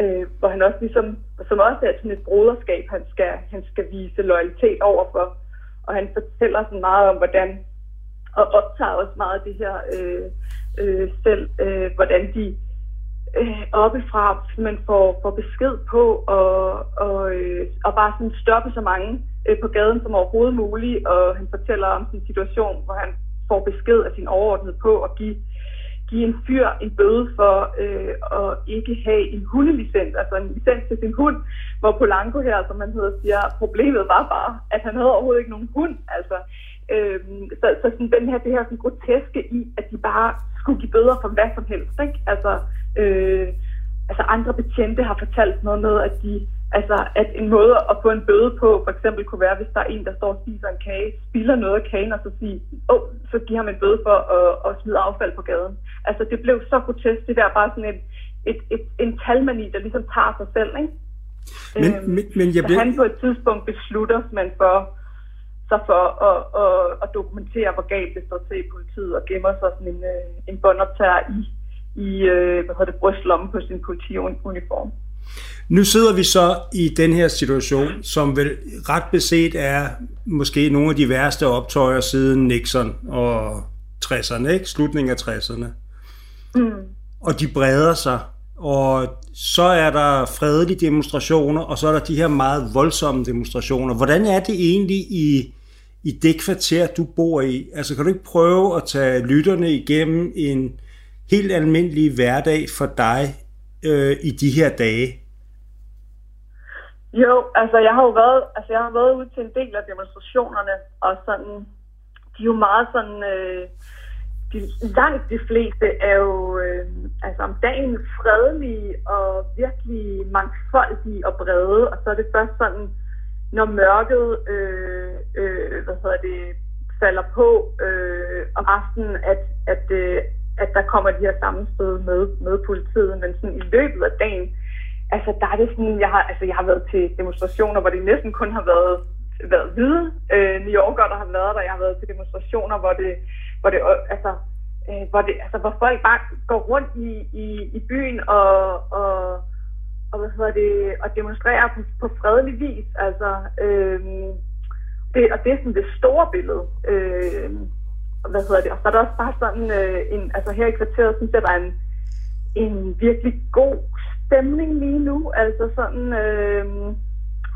Speaker 3: øh, hvor han også ligesom, som også er sådan et broderskab, han skal, han skal vise loyalitet overfor. Og han fortæller sådan meget om, hvordan, og optager også meget af det her øh, øh, selv, øh, hvordan de øh, oppefra man får, får besked på og, og, øh, og bare sådan stoppe så mange øh, på gaden som overhovedet muligt. Og han fortæller om sin situation, hvor han får besked af sin overordnede på at give give en fyr en bøde for øh, at ikke have en hundelicens, altså en licens til sin hund, hvor Polanco her, som man hedder, siger, problemet var bare, at han havde overhovedet ikke nogen hund. Altså, øh, så, så sådan, den her, det her sådan groteske i, at de bare skulle give bøder for hvad som helst. Ikke? Altså, øh, altså andre betjente har fortalt noget med, at de Altså, at en måde at få en bøde på, for eksempel kunne være, hvis der er en, der står og spiser en kage, spiller noget af kagen, og så siger, åh, oh, så giver ham en bøde for at, at smide affald på gaden. Altså, det blev så grotesk, det der bare sådan et, et, et, en talmani, der ligesom tager sig selv, ikke?
Speaker 2: Men, øhm, men, men jeg
Speaker 3: bliver... han på et tidspunkt beslutter man for, så for at, at, at dokumentere, hvor galt det står til i politiet, og gemmer sig sådan en, øh, en båndoptager i, i øh, hvad hedder det, brystlommen på sin politiuniform.
Speaker 2: Nu sidder vi så i den her situation, som vel ret beset er måske nogle af de værste optøjer siden Nixon og 60'erne, ikke? Slutningen af 60'erne. Mm. Og de breder sig, og så er der fredelige demonstrationer, og så er der de her meget voldsomme demonstrationer. Hvordan er det egentlig i, i det kvarter, du bor i? Altså kan du ikke prøve at tage lytterne igennem en helt almindelig hverdag for dig øh, i de her dage?
Speaker 3: Jo, altså jeg har jo været, altså jeg har været ude til en del af demonstrationerne, og sådan, de er jo meget sådan, øh, de, langt de fleste er jo øh, altså om dagen fredelige og virkelig mangfoldige og brede, og så er det først sådan, når mørket øh, øh, hvad hedder det, falder på øh, om aftenen, at, at, øh, at der kommer de her sammenstød med, med politiet, men sådan i løbet af dagen, altså der er det sådan, jeg har, altså, jeg har været til demonstrationer, hvor det næsten kun har været, været hvide øh, New Yorker, der har været der. Jeg har været til demonstrationer, hvor det, hvor det, altså, øh, hvor, det, altså, hvor folk bare går rundt i, i, i byen og, og, og, hvad hedder det, og demonstrerer på, på fredelig vis. Altså, øh, det, og det er sådan det store billede. Øh, hvad hedder det? Og så er der også bare sådan øh, en, altså her i kvarteret, synes jeg, der er en, en virkelig god stemning lige nu. Altså sådan, øh,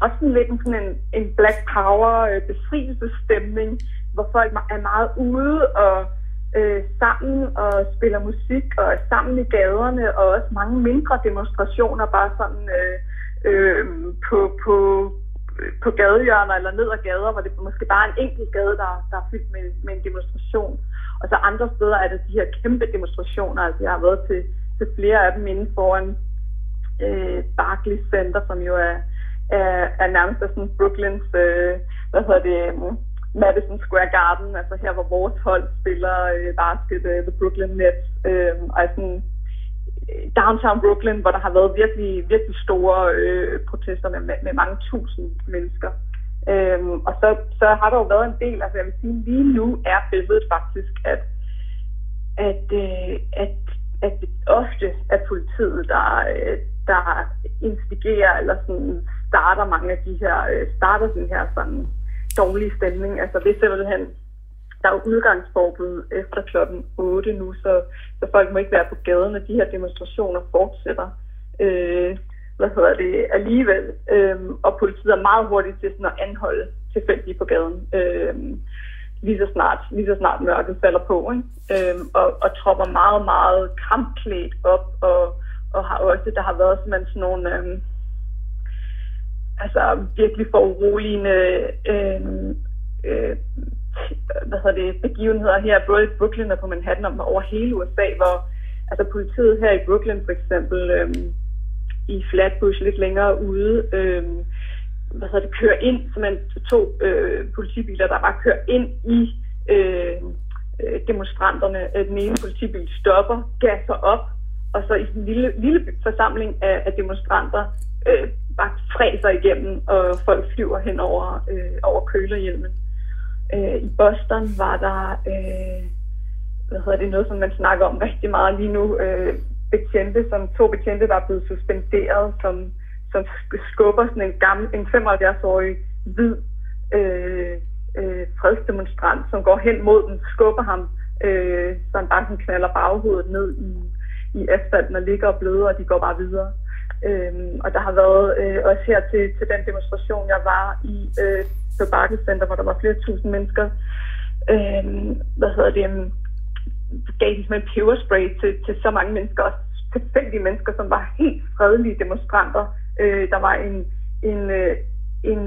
Speaker 3: også sådan lidt sådan en, en Black Power øh, befrielsesstemning, hvor folk er meget ude og øh, sammen og spiller musik og er sammen i gaderne, og også mange mindre demonstrationer, bare sådan øh, øh, på, på, på gadehjørner eller ned ad gader, hvor det måske bare er en enkelt gade, der, der er fyldt med, med en demonstration. Og så andre steder er det de her kæmpe demonstrationer. Altså jeg har været til, til flere af dem inden foran øh, Barclays Center, som jo er, er, er nærmest sådan Brooklyns, øh, hvad hedder det, Madison Square Garden, altså her, hvor vores hold spiller øh, basket, øh, The Brooklyn Nets, øh, og sådan downtown Brooklyn, hvor der har været virkelig, virkelig store øh, protester med, med, med mange tusind mennesker. Øhm, og så, så har der jo været en del, altså jeg vil sige, lige nu er billedet faktisk, at, at, øh, at, at det ofte er politiet, der, øh, der instigerer eller sådan starter mange af de her, øh, starter den her sådan dårlige stemning. Altså det er simpelthen, der er jo udgangsforbud efter klokken 8 nu, så, så folk må ikke være på gaden, når de her demonstrationer fortsætter. Øh, hvad hedder det, alligevel. Øhm, og politiet er meget hurtigt til sådan at anholde tilfældige på gaden. Øhm, lige så snart, lige så snart mørket falder på. Ikke? Øhm, og, og tropper meget, meget kampklædt op, og, og har også, der har været simpelthen sådan nogle, øhm, altså virkelig foruroligende øh, øh, hvad hedder det, begivenheder her, både i Brooklyn og på Manhattan og over hele USA, hvor altså politiet her i Brooklyn for eksempel øhm, i Flatbush lidt længere ude, øhm, hvad hedder det, kører ind, så man to øh, politibiler, der bare kører ind i øh, øh demonstranterne. Øh, den ene politibil stopper, gasser op, og så i en lille, lille forsamling af, af demonstranter øh, bare fræser igennem, og folk flyver hen over, øh, over kølerhjelmen. Øh, I Boston var der øh, hvad hedder det, noget, som man snakker om rigtig meget lige nu. Øh, betjente, som to betjente, der er blevet suspenderet, som, som skubber sådan en gammel, en 75-årig hvid øh, øh, fredsdemonstrant, som går hen mod den, skubber ham, øh, så han bare sådan knaller baghovedet ned i, i asfalten og ligger og bløder, og de går bare videre. Øhm, og der har været øh, også her til, til den demonstration, jeg var i øh, på Bakkecenter, hvor der var flere tusind mennesker. øh, hvad hedder det? Um, gav de en peberspray til, til så mange mennesker, også tilfældige mennesker, som var helt fredelige demonstranter. Øh, der var en, en, øh, en,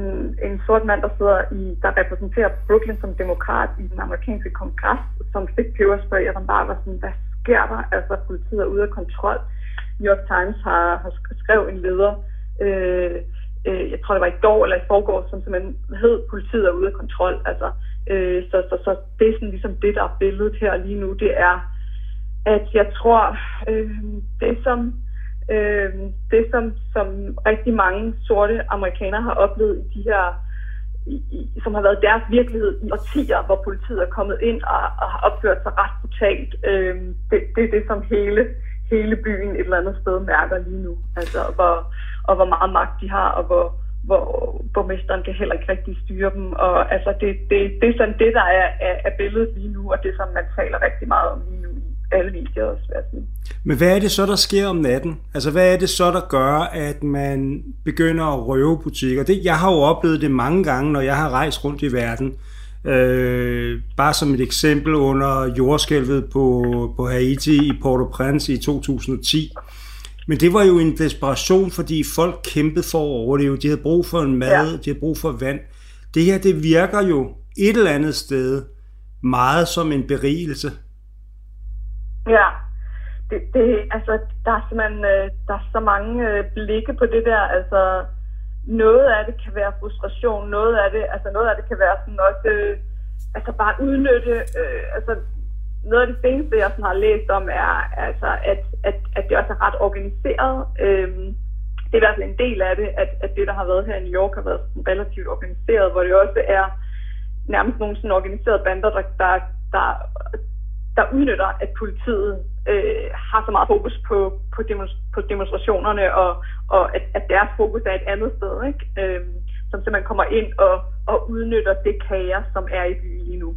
Speaker 3: en sort mand, der sidder i, der repræsenterer Brooklyn som demokrat i den amerikanske kongres, som fik peberspray, og som bare var sådan, hvad sker der? Altså, politiet er ude af kontrol. New York Times har, har skrevet en leder, øh, øh, jeg tror det var i går eller i forgår, som simpelthen hed, politiet er ude af kontrol. Altså, øh, så, så, så det er sådan ligesom det, der er billedet her lige nu, det er, at jeg tror, øh, det som øh, det som, som rigtig mange sorte amerikanere har oplevet i de her i, i, som har været deres virkelighed i årtier, hvor politiet er kommet ind og, og har opført sig ret brutalt. Øh, det, det er det, som hele hele byen et eller andet sted mærker lige nu. Altså, hvor, og hvor meget magt de har, og hvor, hvor borgmesteren kan heller ikke rigtig styre dem. Og altså, det, det, det er sådan det, der er, er, er billedet lige nu, og det som man taler rigtig meget om lige nu i alle medier også.
Speaker 2: Men hvad er det så, der sker om natten? Altså, hvad er det så, der gør, at man begynder at røve butikker? Det, jeg har jo oplevet det mange gange, når jeg har rejst rundt i verden. Øh, bare som et eksempel under jordskælvet på, på Haiti i Port-au-Prince i 2010. Men det var jo en desperation, fordi folk kæmpede for at overleve. De havde brug for en mad, ja. de havde brug for vand. Det her, det virker jo et eller andet sted meget som en berigelse.
Speaker 3: Ja, det, det, altså, der er simpelthen øh, der er så mange øh, blikke på det der. Altså, noget af det kan være frustration, noget af det, altså noget af det kan være sådan også, øh, altså bare udnytte, øh, altså noget af det seneste, jeg sådan har læst om, er altså, at, at, at det også er ret organiseret. Øhm, det er i hvert fald en del af det, at, at det, der har været her i New York, har været relativt organiseret, hvor det også er nærmest nogle sådan organiserede bander, der, der, der, der udnytter, at politiet øh, har så meget fokus på, på, på demonstrationerne, og, og at, at deres fokus er et andet sted, ikke? Øhm, som simpelthen kommer ind og, og udnytter det kaos, som er i byen lige nu.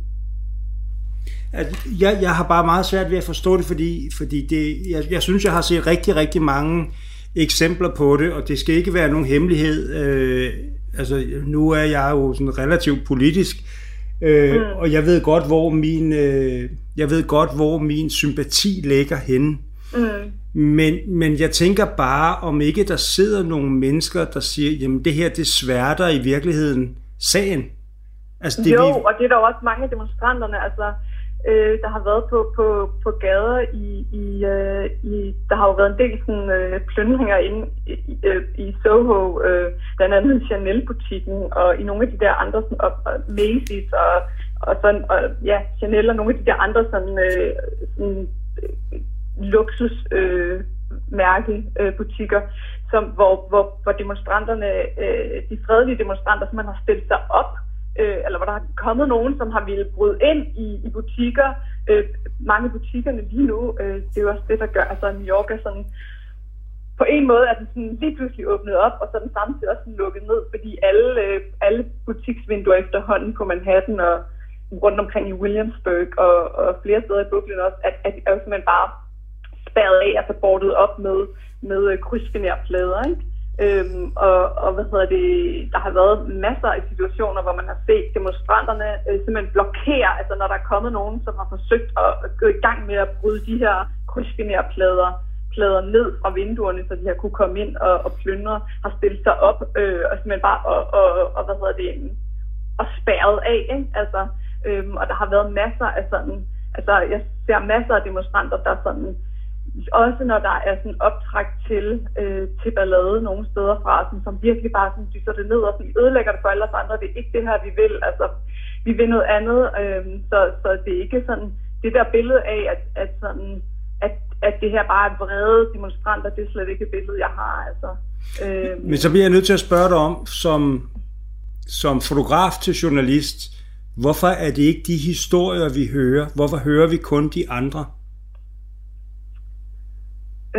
Speaker 2: Jeg, jeg har bare meget svært ved at forstå det, fordi, fordi det, jeg, jeg synes, jeg har set rigtig, rigtig mange eksempler på det, og det skal ikke være nogen hemmelighed. Øh, altså, nu er jeg jo sådan relativt politisk, øh, mm. og jeg ved godt, hvor min, øh, Jeg ved godt, hvor min sympati ligger henne. Mm. Men, men jeg tænker bare, om ikke der sidder nogle mennesker, der siger, jamen det her, det sværter i virkeligheden sagen.
Speaker 3: Altså, det, jo, vi... og det er der også mange af demonstranterne, altså øh, der har været på, på, på gader i, i, øh, i, der har jo været en del sådan, øh, plyndringer inde i, øh, i Soho, øh, blandt andet Chanel-butikken, og i nogle af de der andre, sådan, og, og Macy's, og, og, sådan, og ja, Chanel og nogle af de der andre sådan, øh, sådan øh, luksus øh, mærke øh, butikker, som, hvor, hvor, hvor demonstranterne, øh, de fredelige demonstranter, som man har stillet sig op øh, eller hvor der er kommet nogen, som har ville bryde ind i, i butikker. Øh, mange butikkerne lige nu, øh, det er jo også det, der gør, altså New York er sådan, på en måde er den sådan lige pludselig åbnet op, og så er den samtidig også lukket ned, fordi alle, øh, alle butiksvinduer efterhånden på Manhattan og rundt omkring i Williamsburg og, og flere steder i Brooklyn også, at, at er jo simpelthen bare spærret af, altså bordet op med, med øh, krydsfinerplader, ikke? Øhm, og, og hvad hedder det, der har været masser af situationer, hvor man har set demonstranterne øh, simpelthen blokere, altså når der er kommet nogen, som har forsøgt at, at gå i gang med at bryde de her krydsfinerplader plader ned fra vinduerne, så de har kunne komme ind og, og plyndre, har stillet sig op øh, og simpelthen bare og, og, og, hvad hedder det, og spærret af, ikke? Altså, øhm, og der har været masser af sådan, altså jeg ser masser af demonstranter, der sådan også når der er sådan optræk til, øh, til ballade nogle steder fra, sådan, som virkelig bare sådan, dyser det ned og sådan, ødelægger det for alle os andre. Det er ikke det her, vi vil. Altså, vi vil noget andet. Øh, så, så det er ikke sådan, det der billede af, at, at, sådan, at, at det her bare er vrede demonstranter, det er slet ikke et billede, jeg har. Altså,
Speaker 2: øh, Men så bliver jeg nødt til at spørge dig om, som, som fotograf til journalist, hvorfor er det ikke de historier, vi hører? Hvorfor hører vi kun de andre?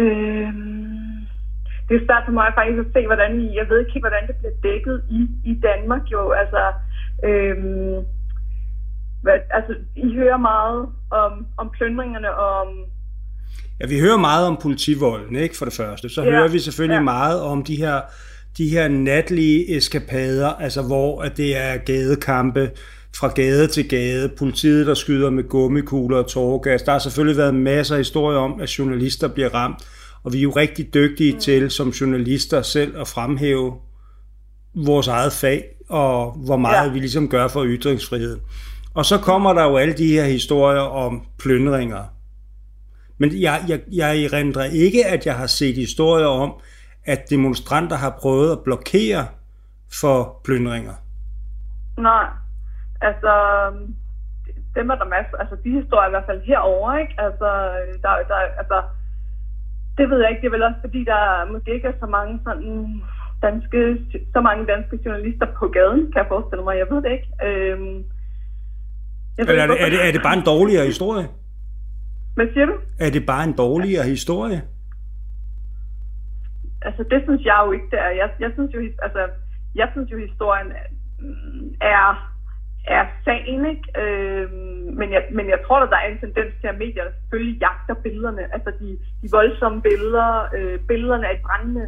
Speaker 3: Øh, det er svært for mig faktisk at se, hvordan I, jeg ved ikke hvordan det bliver dækket i, i Danmark jo, altså, øh, hvad, altså, I hører meget om, om plyndringerne og om
Speaker 2: Ja, vi hører meget om politivolden, ikke, for det første. Så ja. hører vi selvfølgelig ja. meget om de her, de her natlige eskapader, altså hvor at det er gadekampe, fra gade til gade, politiet, der skyder med gummikugler og tårgas. Der har selvfølgelig været masser af historier om, at journalister bliver ramt, og vi er jo rigtig dygtige mm. til som journalister selv at fremhæve vores eget fag, og hvor meget ja. vi ligesom gør for ytringsfriheden. Og så kommer der jo alle de her historier om plyndringer. Men jeg, jeg, jeg erindrer ikke, at jeg har set historier om, at demonstranter har prøvet at blokere for plyndringer.
Speaker 3: Nej. Altså, dem er der masser, altså de historier i hvert fald herover, ikke? Altså, der, der, altså, det ved jeg ikke, det er vel også fordi, der måske ikke er så mange sådan danske, så mange danske journalister på gaden, kan jeg forestille mig, jeg ved det ikke. Øhm,
Speaker 2: jeg ved, er, det, er, det, er det bare en dårligere historie?
Speaker 3: Hvad siger du?
Speaker 2: Er det bare en dårligere historie?
Speaker 3: Altså, det synes jeg jo ikke, det er. Jeg, jeg synes jo, altså, jeg synes jo, historien er er sagen, ikke? Øh, men, jeg, men jeg tror, at der er en tendens til, at medierne selvfølgelig jagter billederne. Altså de, de voldsomme billeder, øh, billederne af brændende,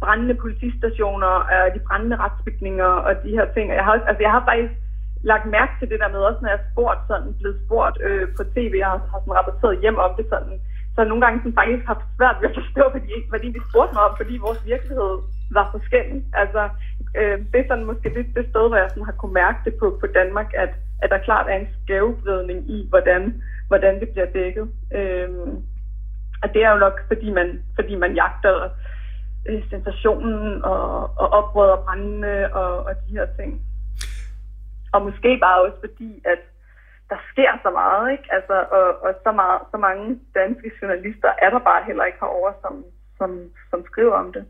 Speaker 3: brændende politistationer, og de brændende retsbygninger og de her ting. Jeg har, altså, jeg har faktisk lagt mærke til det der med, også når jeg er spurgt, sådan, blevet spurgt øh, på tv, jeg har, har sådan rapporteret hjem om det sådan, så nogle gange sådan, faktisk har svært ved at forstå, hvad de, hvad de spurgte mig om, fordi vores virkelighed var forskellig. Altså, øh, det er sådan måske lidt det sted, hvor jeg sådan har kunne mærke det på, på Danmark, at, at der klart er en skævvridning i, hvordan, hvordan det bliver dækket. Øh, og det er jo nok, fordi man, fordi man jagter øh, sensationen og, og oprører brændende og, og de her ting. Og måske bare også fordi, at der sker så meget, ikke? Altså, og, og så, meget, så mange danske journalister er der bare heller ikke herovre, som, som, som skriver om det.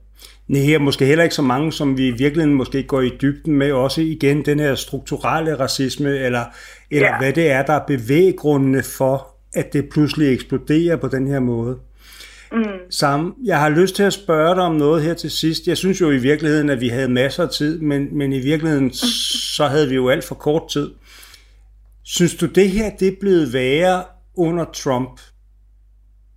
Speaker 2: Nej, måske heller ikke så mange, som vi i virkeligheden måske går i dybden med, også igen den her strukturelle racisme, eller, eller ja. hvad det er, der er bevæggrundene for, at det pludselig eksploderer på den her måde. Mm. Sam, jeg har lyst til at spørge dig om noget her til sidst. Jeg synes jo i virkeligheden, at vi havde masser af tid, men, men i virkeligheden, så havde vi jo alt for kort tid. Synes du, det her det er blevet værre under Trump?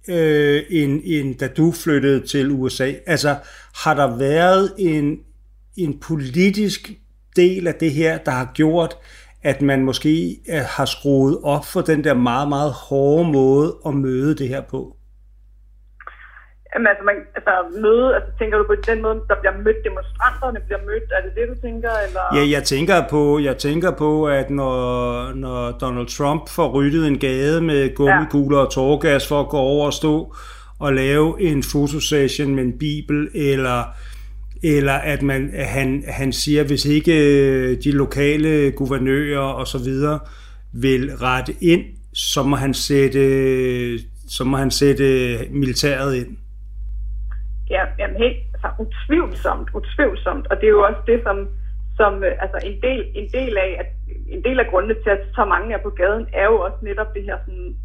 Speaker 2: Øh, end, end da du flyttede til USA? Altså, har der været en, en politisk del af det her, der har gjort, at man måske øh, har skruet op for den der meget, meget hårde måde at møde det her på?
Speaker 3: Jamen, altså, man, altså møde, altså tænker du på den måde, der bliver mødt, demonstranterne bliver mødt, er det det, du tænker? Eller?
Speaker 2: Ja, jeg tænker på, jeg tænker på at når, når Donald Trump får ryddet en gade med gummikugler ja. og tårgas for at gå over og stå og lave en fotosession med en bibel, eller, eller at man, han, han siger, hvis ikke øh, de lokale guvernører og så videre vil rette ind, så må han sætte, så må han sætte militæret ind.
Speaker 3: Ja, så helt altså, utvivlsomt, utvivlsomt. Og det er jo også det, som, som øh, altså en del, en del af, at en del af grundene til, at så mange er på gaden, er jo også netop det her sådan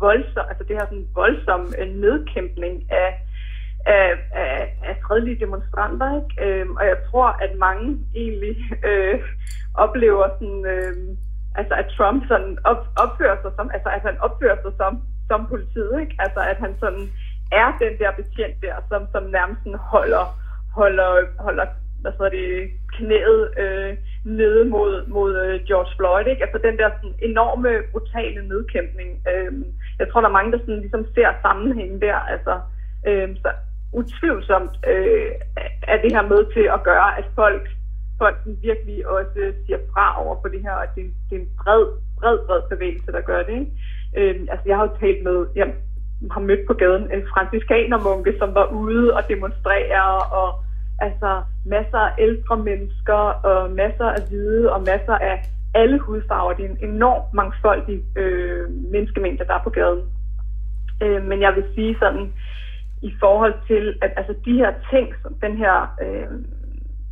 Speaker 3: voldsom, altså det her sådan voldsom øh, nedkæmpning af, af, af, af fredelige demonstranter. Ikke? Øhm, og jeg tror, at mange egentlig øh, oplever sådan, øh, altså at Trump sådan op, opfører sig som, altså at han opfører sig som, som politiet, ikke? Altså at han sådan er den der betjent der, som, som nærmest holder, holder, holder hvad så det, knæet øh, nede mod, mod øh, George Floyd. Ikke? Altså den der sådan, enorme, brutale nedkæmpning. Øh, jeg tror, der er mange, der sådan, ligesom ser sammenhængen der. Altså, øh, så utvivlsomt øh, er det her med til at gøre, at folk, folk virkelig også siger fra over for det her, og det, det er en bred, bred, bred bevægelse, der gør det. Ikke? Øh, altså, jeg har jo talt med, jamen, har mødt på gaden en franciskanermunke, som var ude og demonstrere, og altså masser af ældre mennesker, og masser af hvide, og masser af alle hudfarver. Det er en enormt mangfoldig øh, menneskemængde, der er på gaden. Øh, men jeg vil sige sådan, i forhold til, at altså de her ting, som den her, øh,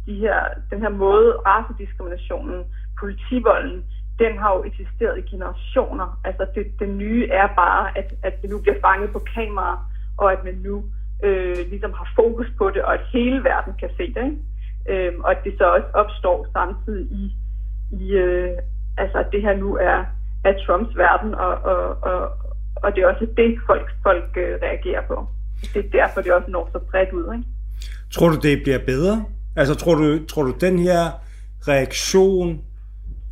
Speaker 3: de her, den her måde, racediskriminationen, politivolden, den har jo eksisteret i generationer. Altså det, det nye er bare, at, at det nu bliver fanget på kamera, og at man nu øh, ligesom har fokus på det, og at hele verden kan se det. Ikke? Øhm, og at det så også opstår samtidig i, i øh, altså at det her nu er, er Trumps verden, og, og, og, og det er også det, folk, folk øh, reagerer på. Det er derfor, det også når så bredt ud. Ikke?
Speaker 2: Tror du, det bliver bedre? Altså tror du, tror du den her reaktion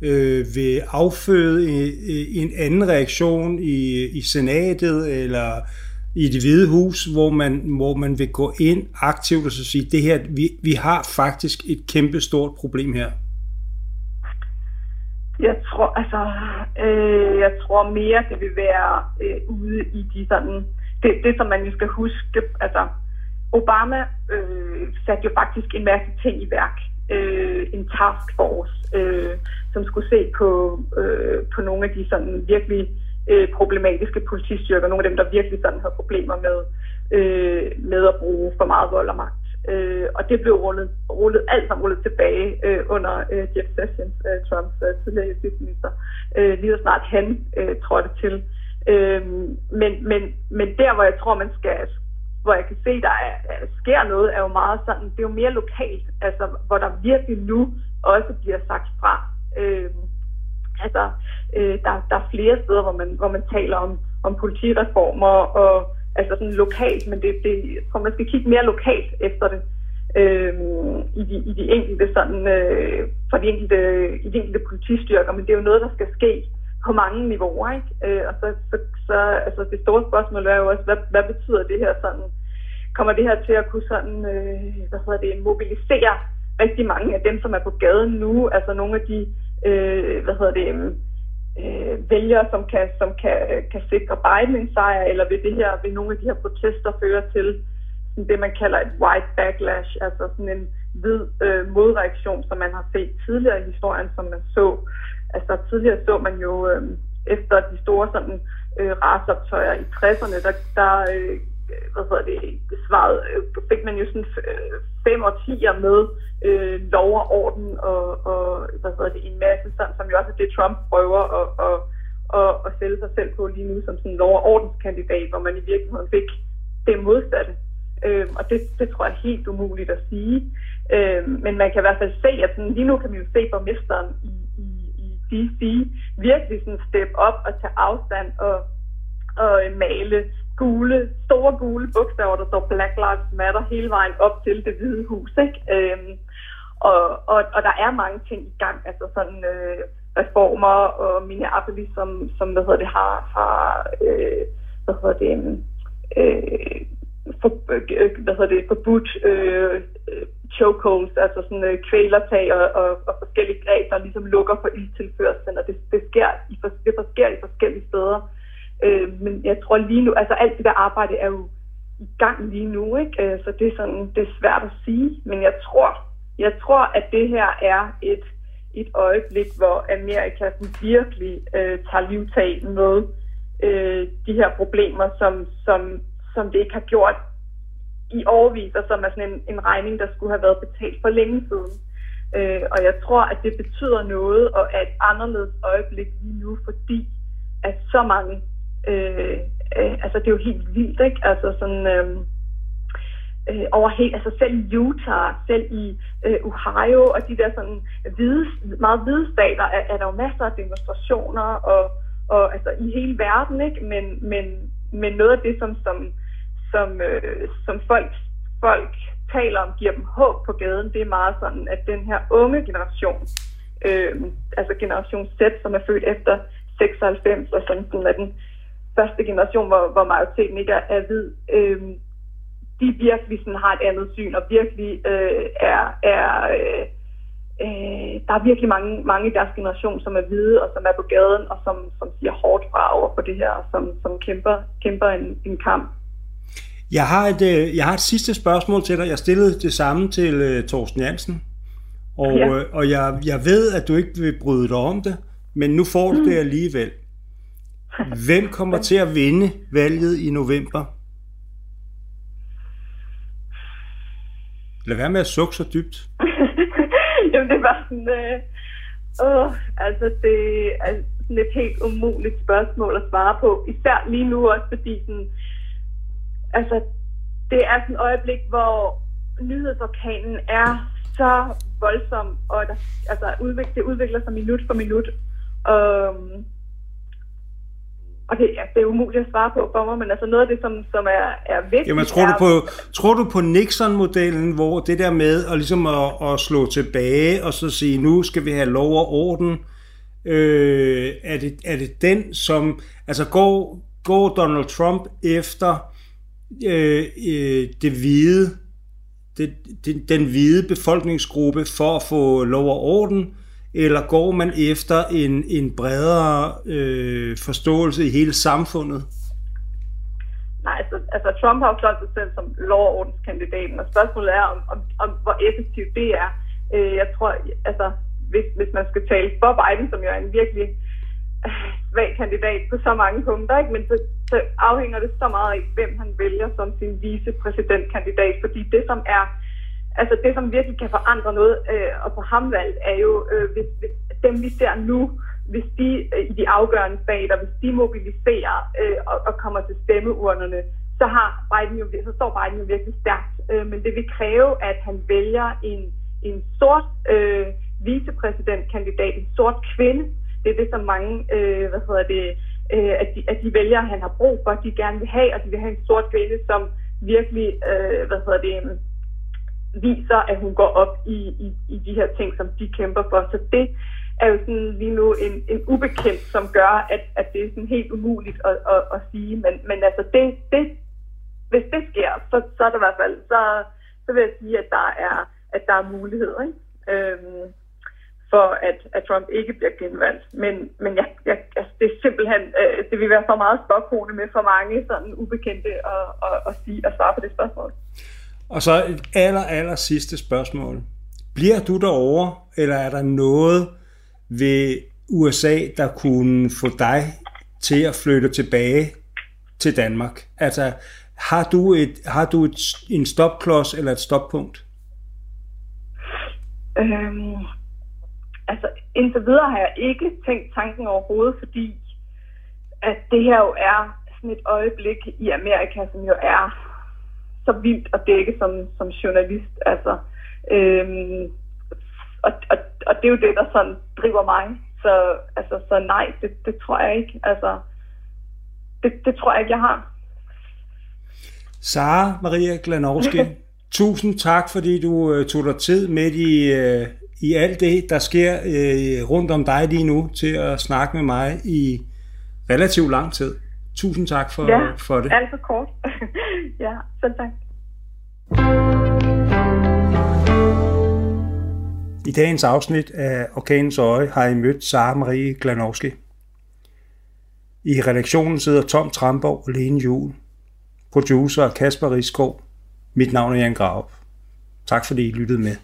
Speaker 2: øh, vil afføde en, en anden reaktion i, i senatet eller i det hvide hus, hvor man, hvor man vil gå ind aktivt og så sige, det her, vi, vi har faktisk et kæmpe stort problem her?
Speaker 3: Jeg tror, altså, øh, jeg tror mere, det vil være øh, ude i de sådan, det, det som man jo skal huske, altså, Obama øh, satte jo faktisk en masse ting i værk øh, en taskforce, øh, som skulle se på, øh, på nogle af de sådan virkelig øh, problematiske politistyrker, nogle af dem, der virkelig sådan har problemer med, øh, med at bruge for meget vold og magt. Øh, og det blev rullet, rullet alt sammen rullet tilbage øh, under øh, Jeff Sessions, øh, Trumps øh, tidligere justitsminister, øh, lige så snart han øh, trådte til. Øh, men, men, men der, hvor jeg tror, man skal, hvor jeg kan se, der er, sker noget, er jo meget sådan, det er jo mere lokalt, altså hvor der virkelig nu også bliver sagt fra. Øh, altså, øh, der, der er flere steder, hvor man, hvor man taler om, om politireformer, og altså sådan lokalt, men det, det, jeg tror, man skal kigge mere lokalt efter det. Øh, i, de, i de enkelte sådan, øh, for de enkelte, i de enkelte politistyrker, men det er jo noget, der skal ske på mange niveauer, ikke? Øh, og så, så, så altså det store spørgsmål er jo også, hvad, hvad betyder det her sådan, kommer det her til at kunne sådan, øh, hvad hedder det, mobilisere rigtig mange af dem, som er på gaden nu, altså nogle af de, øh, hvad hedder det, øh, vælgere, som kan, som kan, kan sikre Biden en sejr, eller vil det her, vil nogle af de her protester føre til sådan det, man kalder et white backlash, altså sådan en hvid øh, modreaktion, som man har set tidligere i historien, som man så? Altså tidligere så man jo øh, efter de store sådan øh, rasoptøjer i 60'erne, der, der øh, hvad hedder det, svaret, øh, fik man jo sådan øh, fem årtier med øh, lov og orden og, og hvad hedder det, en masse sådan, som jo også er det, Trump prøver at, at, at, at sælge sig selv på lige nu som sådan en lov og ordenskandidat, hvor man i virkeligheden fik det modsatte. Øh, og det, det tror jeg er helt umuligt at sige. Øh, men man kan i hvert fald se, at sådan, lige nu kan vi jo se borgmesteren i DC virkelig sådan step op og tage afstand og, og øh, male gule, store gule bogstaver, der står Black Lives Matter hele vejen op til det hvide hus. Ikke? Øhm, og, og, og der er mange ting i gang. Altså sådan, øh, reformer, og Minneapolis, som, som hvad hedder det, har, har øh, hvad hedder det, øh, for, øh, hvad hedder det, forbudt øh, chokeholds, altså sådan øh, kvælertag og, og, og forskellige greb, der ligesom lukker for ildtilførselen, og det, det, sker i, det sker i forskellige steder. Øh, men jeg tror lige nu, altså alt det der arbejde er jo i gang lige nu, ikke? Øh, så det er sådan, det er svært at sige, men jeg tror, jeg tror, at det her er et, et øjeblik, hvor Amerika virkelig øh, tager livtag med øh, de her problemer, som, som, som det ikke har gjort i årvis, og som er sådan en, en regning, der skulle have været betalt for længe siden. Øh, og jeg tror, at det betyder noget, og er et anderledes øjeblik lige nu, fordi at så mange, øh, øh, altså det er jo helt vildt, ikke? Altså sådan, øh, øh, over helt, altså selv i Utah, selv i øh, Ohio og de der sådan hvide, meget hvide stater, er, er der jo masser af demonstrationer og, og altså i hele verden, ikke? Men, men, men noget af det, som, som, som, øh, som folk, folk taler om, giver dem håb på gaden, det er meget sådan, at den her unge generation, øh, altså generation Z, som er født efter 96, og sådan, sådan er den første generation, hvor, hvor majoriteten ikke er, er hvid, øh, de virkelig sådan har et andet syn, og virkelig øh, er, er øh, øh, der er virkelig mange, mange i deres generation, som er hvide, og som er på gaden, og som, som siger hårdt fra over på det her, og som, som kæmper, kæmper en, en kamp.
Speaker 2: Jeg har, et, øh, jeg har et sidste spørgsmål til dig. Jeg stillede det samme til uh, Torsten Jansen, og, ja. uh, og jeg, jeg ved, at du ikke vil bryde dig om det, men nu får du mm. det alligevel. Hvem kommer til at vinde valget i november? Lad være med at sukke så dybt.
Speaker 3: Jamen, det var sådan... Øh, åh, altså, det er sådan et helt umuligt spørgsmål at svare på. Især lige nu også, fordi sådan, altså, det er sådan et øjeblik, hvor nyhedsorkanen er så voldsom, og der, altså, udvik, det udvikler sig minut for minut. Um, og det, ja, det er umuligt at svare på for mig, men altså noget af det, som, som er, er vigtigt...
Speaker 2: Jamen, tror, er, du på, tror du på Nixon-modellen, hvor det der med at, ligesom at, at slå tilbage og så sige, nu skal vi have lov og orden, øh, er, det, er det den, som... Altså går, går Donald Trump efter øh, øh, det hvide, det, det, den hvide befolkningsgruppe for at få lov og orden, eller går man efter en, en bredere øh, forståelse i hele samfundet?
Speaker 3: Nej, altså, altså Trump har jo solgt sig selv som lovordenskandidaten, og spørgsmålet er, om, om, om hvor effektivt det er. Øh, jeg tror, altså, hvis, hvis man skal tale for Biden, som jo er en virkelig øh, svag kandidat på så mange punkter, ikke? men så, så afhænger det så meget af, hvem han vælger som sin vicepræsidentkandidat, fordi det, som er altså det, som virkelig kan forandre noget øh, og på ham valgt, er jo, øh, hvis, hvis dem vi ser nu, hvis de øh, i de afgørende stater, hvis de mobiliserer øh, og, og kommer til stemmeurnerne, så, har Biden jo, så står Biden jo virkelig stærkt. Øh, men det vil kræve, at han vælger en, en sort øh, vicepræsidentkandidat, en sort kvinde. Det er det, som mange, øh, hvad hedder det, øh, at, de, at de vælger, han har brug for, de gerne vil have, og de vil have en sort kvinde, som virkelig, øh, hvad hedder det, mm, viser, at hun går op i, i, i de her ting, som de kæmper for. Så det er jo sådan lige nu en, en ubekendt, som gør, at, at det er sådan helt umuligt at, at, at sige. Men, men altså, det, det, hvis det sker, så, så er det i hvert fald, så, så vil jeg sige, at der er, at der er muligheder ikke? Øhm, for, at, at Trump ikke bliver genvalgt. Men, men ja, ja, altså, det er simpelthen, øh, det vil være for meget spørgsmål med for mange sådan ubekendte at, at, at, sige, at svare på det spørgsmål.
Speaker 2: Og så et aller, aller sidste spørgsmål. Bliver du derovre, eller er der noget ved USA, der kunne få dig til at flytte tilbage til Danmark? Altså, har du, et, har du et, en stopklods eller et stoppunkt?
Speaker 3: Øhm, altså, indtil videre har jeg ikke tænkt tanken overhovedet, fordi at det her jo er sådan et øjeblik i Amerika, som jo er så vildt at dække som, som journalist. Altså, øhm, og, og, og det er jo det, der sådan driver mig. Så, altså, så nej, det, det tror jeg ikke. Altså, det, det tror jeg ikke, jeg har.
Speaker 2: Sara Maria Glanowski, tusind tak, fordi du uh, tog dig tid midt i, uh, i alt det, der sker øh, rundt om dig lige nu, til at snakke med mig i relativt lang tid. Tusind tak for,
Speaker 3: Ja,
Speaker 2: for det.
Speaker 3: alt for kort. ja, selv tak.
Speaker 2: I dagens afsnit af Orkanens Øje har I mødt Sara Marie Glanowski. I redaktionen sidder Tom Tramborg og Lene Juhl. Producer er Kasper Riskov. Mit navn er Jan Graup. Tak fordi I lyttede med.